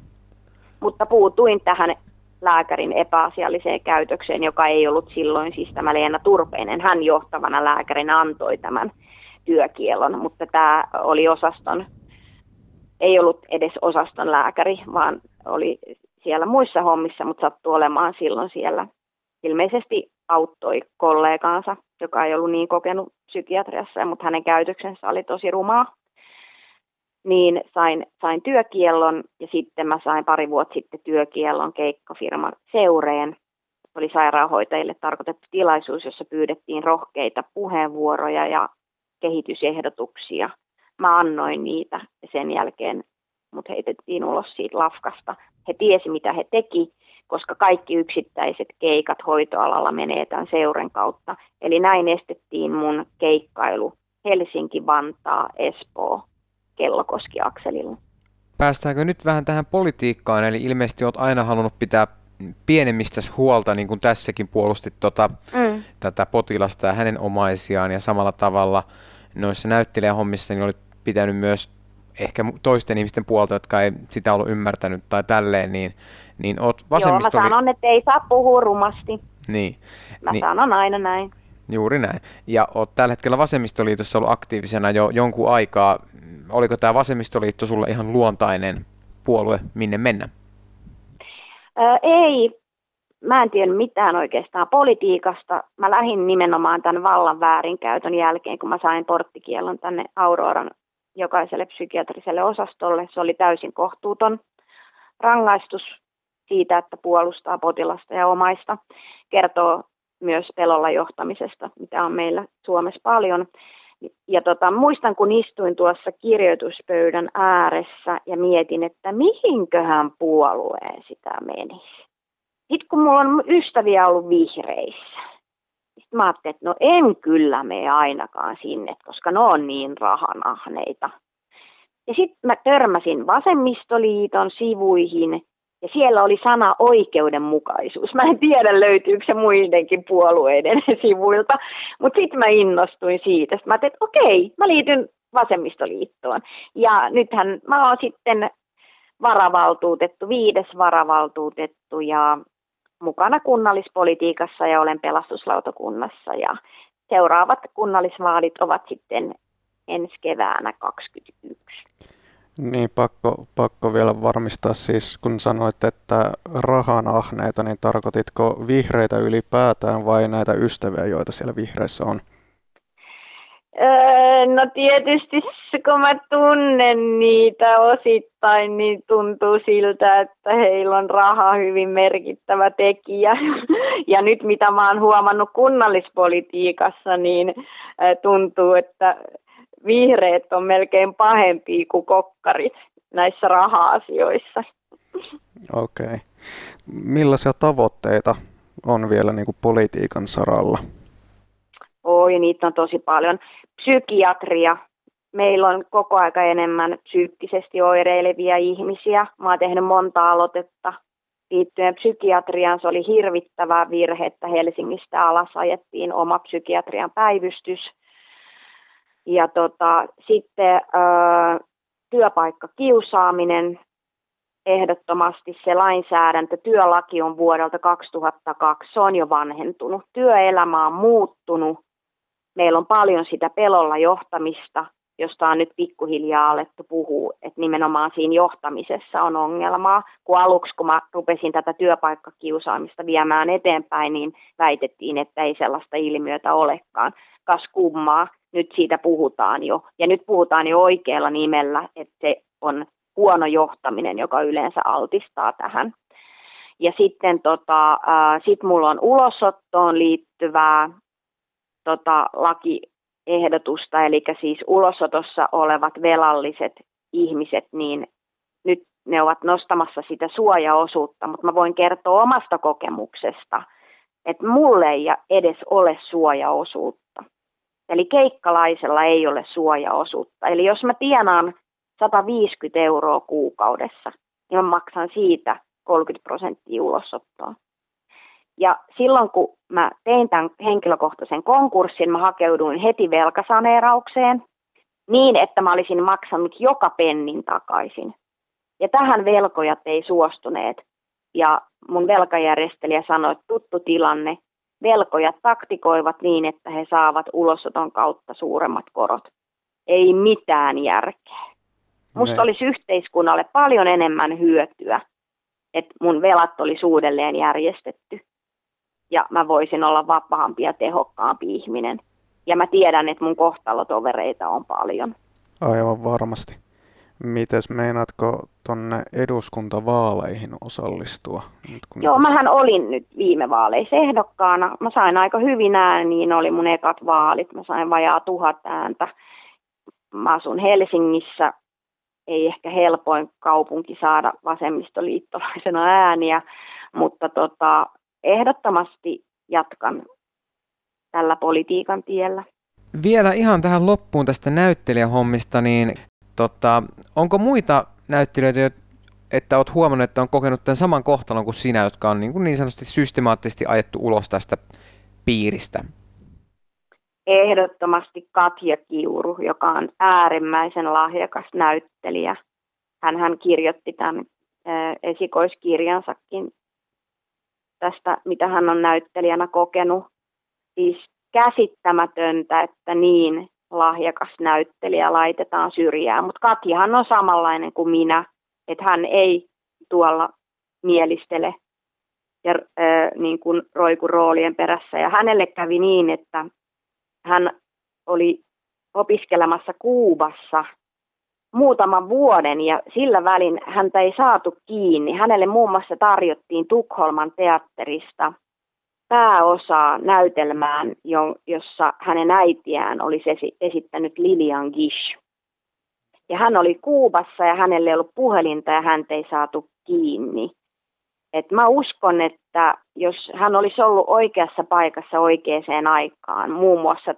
Mutta puutuin tähän lääkärin epäasialliseen käytökseen, joka ei ollut silloin siis tämä Leena Turpeinen. Hän johtavana lääkärinä antoi tämän työkielon, mutta tämä oli osaston, ei ollut edes osaston lääkäri, vaan oli siellä muissa hommissa, mutta sattui olemaan silloin siellä. Ilmeisesti auttoi kollegaansa, joka ei ollut niin kokenut psykiatriassa, mutta hänen käytöksensä oli tosi rumaa. Niin sain, sain työkiellon ja sitten mä sain pari vuotta sitten työkiellon keikkafirman seureen. Oli sairaanhoitajille tarkoitettu tilaisuus, jossa pyydettiin rohkeita puheenvuoroja ja kehitysehdotuksia. Mä annoin niitä ja sen jälkeen mut heitettiin ulos siitä lafkasta. He tiesi, mitä he teki, koska kaikki yksittäiset keikat hoitoalalla menee tämän seuren kautta. Eli näin estettiin mun keikkailu Helsinki, Vantaa, Espoo, Kellokoski-akselilla. Päästäänkö nyt vähän tähän politiikkaan, eli ilmeisesti olet aina halunnut pitää pienemmistä huolta, niin kuin tässäkin puolustit tota, mm. tätä potilasta ja hänen omaisiaan, ja samalla tavalla noissa näyttelijähommissa niin olit pitänyt myös ehkä toisten ihmisten puolta, jotka ei sitä ollut ymmärtänyt tai tälleen, niin, niin oot vasemmistoli... Joo, mä sanon, että ei saa puhua rumasti. Niin. Mä niin. sanon aina näin. Juuri näin. Ja oot tällä hetkellä vasemmistoliitossa ollut aktiivisena jo jonkun aikaa. Oliko tämä vasemmistoliitto sulle ihan luontainen puolue, minne mennä? Öö, ei. Mä en tiedä mitään oikeastaan politiikasta. Mä lähdin nimenomaan tämän vallan väärinkäytön jälkeen, kun mä sain porttikiellon tänne Auroran jokaiselle psykiatriselle osastolle. Se oli täysin kohtuuton rangaistus siitä, että puolustaa potilasta ja omaista. Kertoo myös pelolla johtamisesta, mitä on meillä Suomessa paljon. Ja tota, muistan, kun istuin tuossa kirjoituspöydän ääressä ja mietin, että mihinköhän puolueen sitä menisi. Sitten kun mulla on ystäviä ollut vihreissä, sitten mä ajattelin, että no en kyllä mene ainakaan sinne, koska ne on niin rahanahneita. Ja sitten mä törmäsin Vasemmistoliiton sivuihin ja siellä oli sana oikeudenmukaisuus. Mä en tiedä löytyykö se muidenkin puolueiden (laughs) sivuilta, mutta sitten mä innostuin siitä. Sitten mä ajattelin, että okei, mä liityn vasemmistoliittoon. Ja nythän mä oon sitten varavaltuutettu, viides varavaltuutettu ja mukana kunnallispolitiikassa ja olen pelastuslautakunnassa. Ja seuraavat kunnallisvaalit ovat sitten ensi keväänä 2021. Niin, pakko, pakko vielä varmistaa siis, kun sanoit, että rahan ahneita, niin tarkoititko vihreitä ylipäätään vai näitä ystäviä, joita siellä vihreissä on? Öö, no tietysti kun mä tunnen niitä osittain, niin tuntuu siltä, että heillä on raha hyvin merkittävä tekijä. (laughs) Ja nyt mitä mä oon huomannut kunnallispolitiikassa, niin tuntuu, että vihreät on melkein pahempia kuin kokkarit näissä raha-asioissa. Okei. Okay. Millaisia tavoitteita on vielä niin kuin politiikan saralla? Oi, niitä on tosi paljon. Psykiatria. Meillä on koko aika enemmän psyykkisesti oireilevia ihmisiä. Mä oon tehnyt monta aloitetta liittyen psykiatriaan. Se oli hirvittävä virhe, että Helsingistä alas ajettiin oma psykiatrian päivystys – ja tota, sitten ää, työpaikkakiusaaminen, ehdottomasti se lainsäädäntö, työlaki on vuodelta 2002, se on jo vanhentunut. Työelämä on muuttunut, meillä on paljon sitä pelolla johtamista, josta on nyt pikkuhiljaa alettu puhua, että nimenomaan siinä johtamisessa on ongelmaa. Kun aluksi, kun mä rupesin tätä työpaikkakiusaamista viemään eteenpäin, niin väitettiin, että ei sellaista ilmiötä olekaan. Kas kummaa, nyt siitä puhutaan jo. Ja nyt puhutaan jo oikealla nimellä, että se on huono johtaminen, joka yleensä altistaa tähän. Ja sitten tota, sit mulla on ulosottoon liittyvää tota, lakiehdotusta, eli siis ulosotossa olevat velalliset ihmiset, niin nyt ne ovat nostamassa sitä suojaosuutta, mutta mä voin kertoa omasta kokemuksesta, että mulle ei edes ole suojaosuutta. Eli keikkalaisella ei ole suojaosuutta. Eli jos mä tienaan 150 euroa kuukaudessa, niin mä maksan siitä 30 prosenttia ulosottoa. Ja silloin kun mä tein tämän henkilökohtaisen konkurssin, mä hakeuduin heti velkasaneeraukseen niin, että mä olisin maksanut joka pennin takaisin. Ja tähän velkojat ei suostuneet. Ja mun velkajärjestelijä sanoi, että tuttu tilanne, velkojat taktikoivat niin, että he saavat ulosoton kautta suuremmat korot. Ei mitään järkeä. Musta Ne. olisi yhteiskunnalle paljon enemmän hyötyä, että mun velat olisi uudelleen järjestetty. Ja mä voisin olla vapaampi ja tehokkaampi ihminen. Ja mä tiedän, että mun kohtalotovereita on paljon. Aivan varmasti. Mites meinaatko tonne eduskuntavaaleihin osallistua? Nyt kun Joo, tässä- mähän olin nyt viime vaaleissa ehdokkaana. Mä sain aika hyvin ääniin, oli mun ekat vaalit. Mä sain vajaa tuhat ääntä. Mä asun Helsingissä. Ei ehkä helpoin kaupunki saada vasemmistoliittolaisena ääniä, mutta tota, ehdottomasti jatkan tällä politiikan tiellä. Vielä ihan tähän loppuun tästä näyttelijähommista, niin tota, onko muita näyttelijöitä, että olet huomannut, että on kokenut tämän saman kohtalon kuin sinä, jotka on niin, kuin niin sanotusti systemaattisesti ajettu ulos tästä piiristä? ehdottomasti Katja Kiuru, joka on äärimmäisen lahjakas näyttelijä. Hän, hän kirjoitti tämän esikoiskirjansakin tästä, mitä hän on näyttelijänä kokenut. Siis käsittämätöntä, että niin lahjakas näyttelijä laitetaan syrjään. Mutta Katjahan on samanlainen kuin minä, että hän ei tuolla mielistele ja ää, niin kuin roiku roolien perässä. Ja hänelle kävi niin, että hän oli opiskelemassa Kuubassa muutaman vuoden ja sillä välin häntä ei saatu kiinni. Hänelle muun muassa tarjottiin Tukholman teatterista pääosaa näytelmään, jo- jossa hänen äitiään olisi esi- esittänyt Lilian Gish. Ja hän oli Kuubassa ja hänelle ei ollut puhelinta ja häntä ei saatu kiinni. Et mä uskon, että jos hän olisi ollut oikeassa paikassa oikeaan aikaan, muun muassa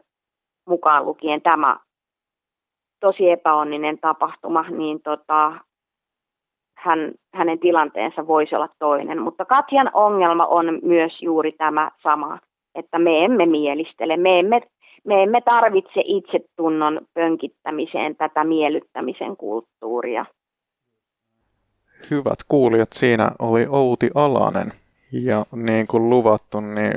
mukaan lukien tämä tosi epäonninen tapahtuma, niin tota, hän, hänen tilanteensa voisi olla toinen. Mutta Katjan ongelma on myös juuri tämä sama, että me emme mielistele, me emme, me emme tarvitse itsetunnon pönkittämiseen tätä miellyttämisen kulttuuria. Hyvät kuulijat, siinä oli Outi Alanen. Ja niin kuin luvattu, niin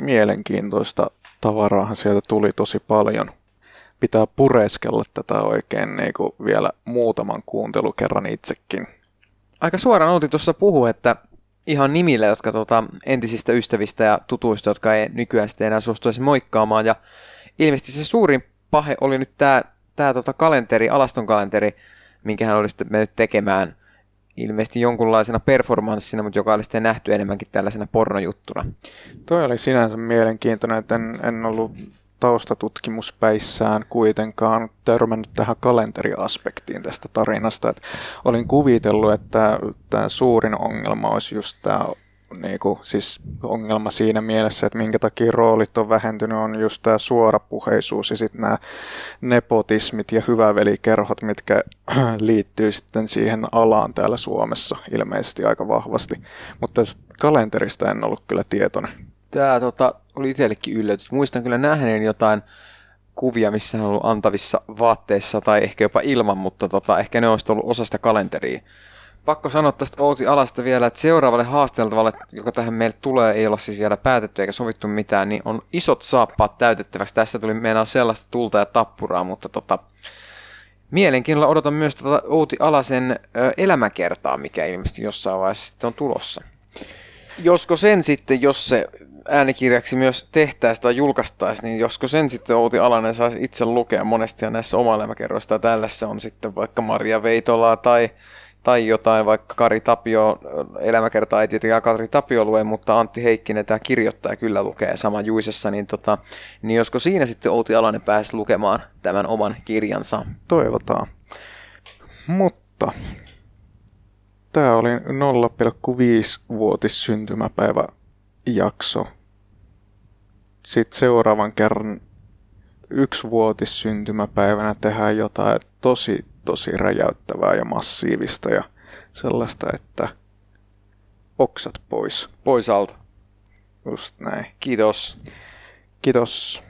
mielenkiintoista tavaraahan sieltä tuli tosi paljon. Pitää pureskella tätä oikein niin kuin vielä muutaman kuuntelukerran itsekin. Aika suoraan Outi tuossa puhuu, että ihan nimillä, jotka tota, entisistä ystävistä ja tutuista, jotka ei nykyään sitten enää suostuisi moikkaamaan. Ja ilmeisesti se suurin pahe oli nyt tämä tää tota kalenteri, Alaston kalenteri, minkä hän oli sitten mennyt tekemään ilmeisesti jonkunlaisena performanssina, mutta joka oli sitten nähty enemmänkin tällaisena pornojuttuna. Toi oli sinänsä mielenkiintoinen, että en, en ollut taustatutkimuspäissään kuitenkaan törmännyt tähän kalenteriaspektiin tästä tarinasta. Et olin kuvitellut, että tämä suurin ongelma olisi just tämä niinku, siis ongelma siinä mielessä, että minkä takia roolit on vähentynyt, on just tämä suorapuheisuus ja sitten nämä nepotismit ja hyvävelikerhot, mitkä (clears throat) liittyy sitten siihen alaan täällä Suomessa ilmeisesti aika vahvasti. Mutta tästä kalenterista en ollut kyllä tietoinen. Tämä tota, oli itsellekin yllätys. Muistan kyllä nähneen jotain kuvia, missä hän on ollut antavissa vaatteissa tai ehkä jopa ilman, mutta tota, ehkä ne olisi ollut osa sitä kalenteria. Pakko sanoa tästä Outi Alasta vielä, että seuraavalle haasteltavalle, joka tähän meille tulee, ei ole siis vielä päätetty eikä sovittu mitään, niin on isot saappaat täytettäväksi. Tässä tuli meinaa sellaista tulta ja tappuraa, mutta tota, mielenkiinnolla odotan myös tota Outi Alasen elämäkertaa, mikä ilmeisesti jossain vaiheessa sitten on tulossa. Josko sen sitten, jos se äänikirjaksi myös tehtäisiin tai julkaistaisiin, niin josko sen sitten Outi Alanen saisi itse lukea monesti ja näissä oma elämäkerroista ja tällaisessa on sitten vaikka Maria Veitolaa tai, tai jotain, vaikka Kari Tapio, elämäkertaa ei tietenkään Kari Tapio lue, mutta Antti Heikkinen, tämä kirjoittaja kyllä lukee sama Juisessa, niin, tota, niin josko siinä sitten Outi Alanen pääsi lukemaan tämän oman kirjansa. Toivotaan. Mutta tämä oli 0,5-vuotis syntymäpäivä jakso. Sitten seuraavan kerran yksivuotis syntymäpäivänä tehdään jotain tosi, tosi räjäyttävää ja massiivista ja sellaista, että oksat pois. Pois alta. Just näin. Kiitos. Kiitos.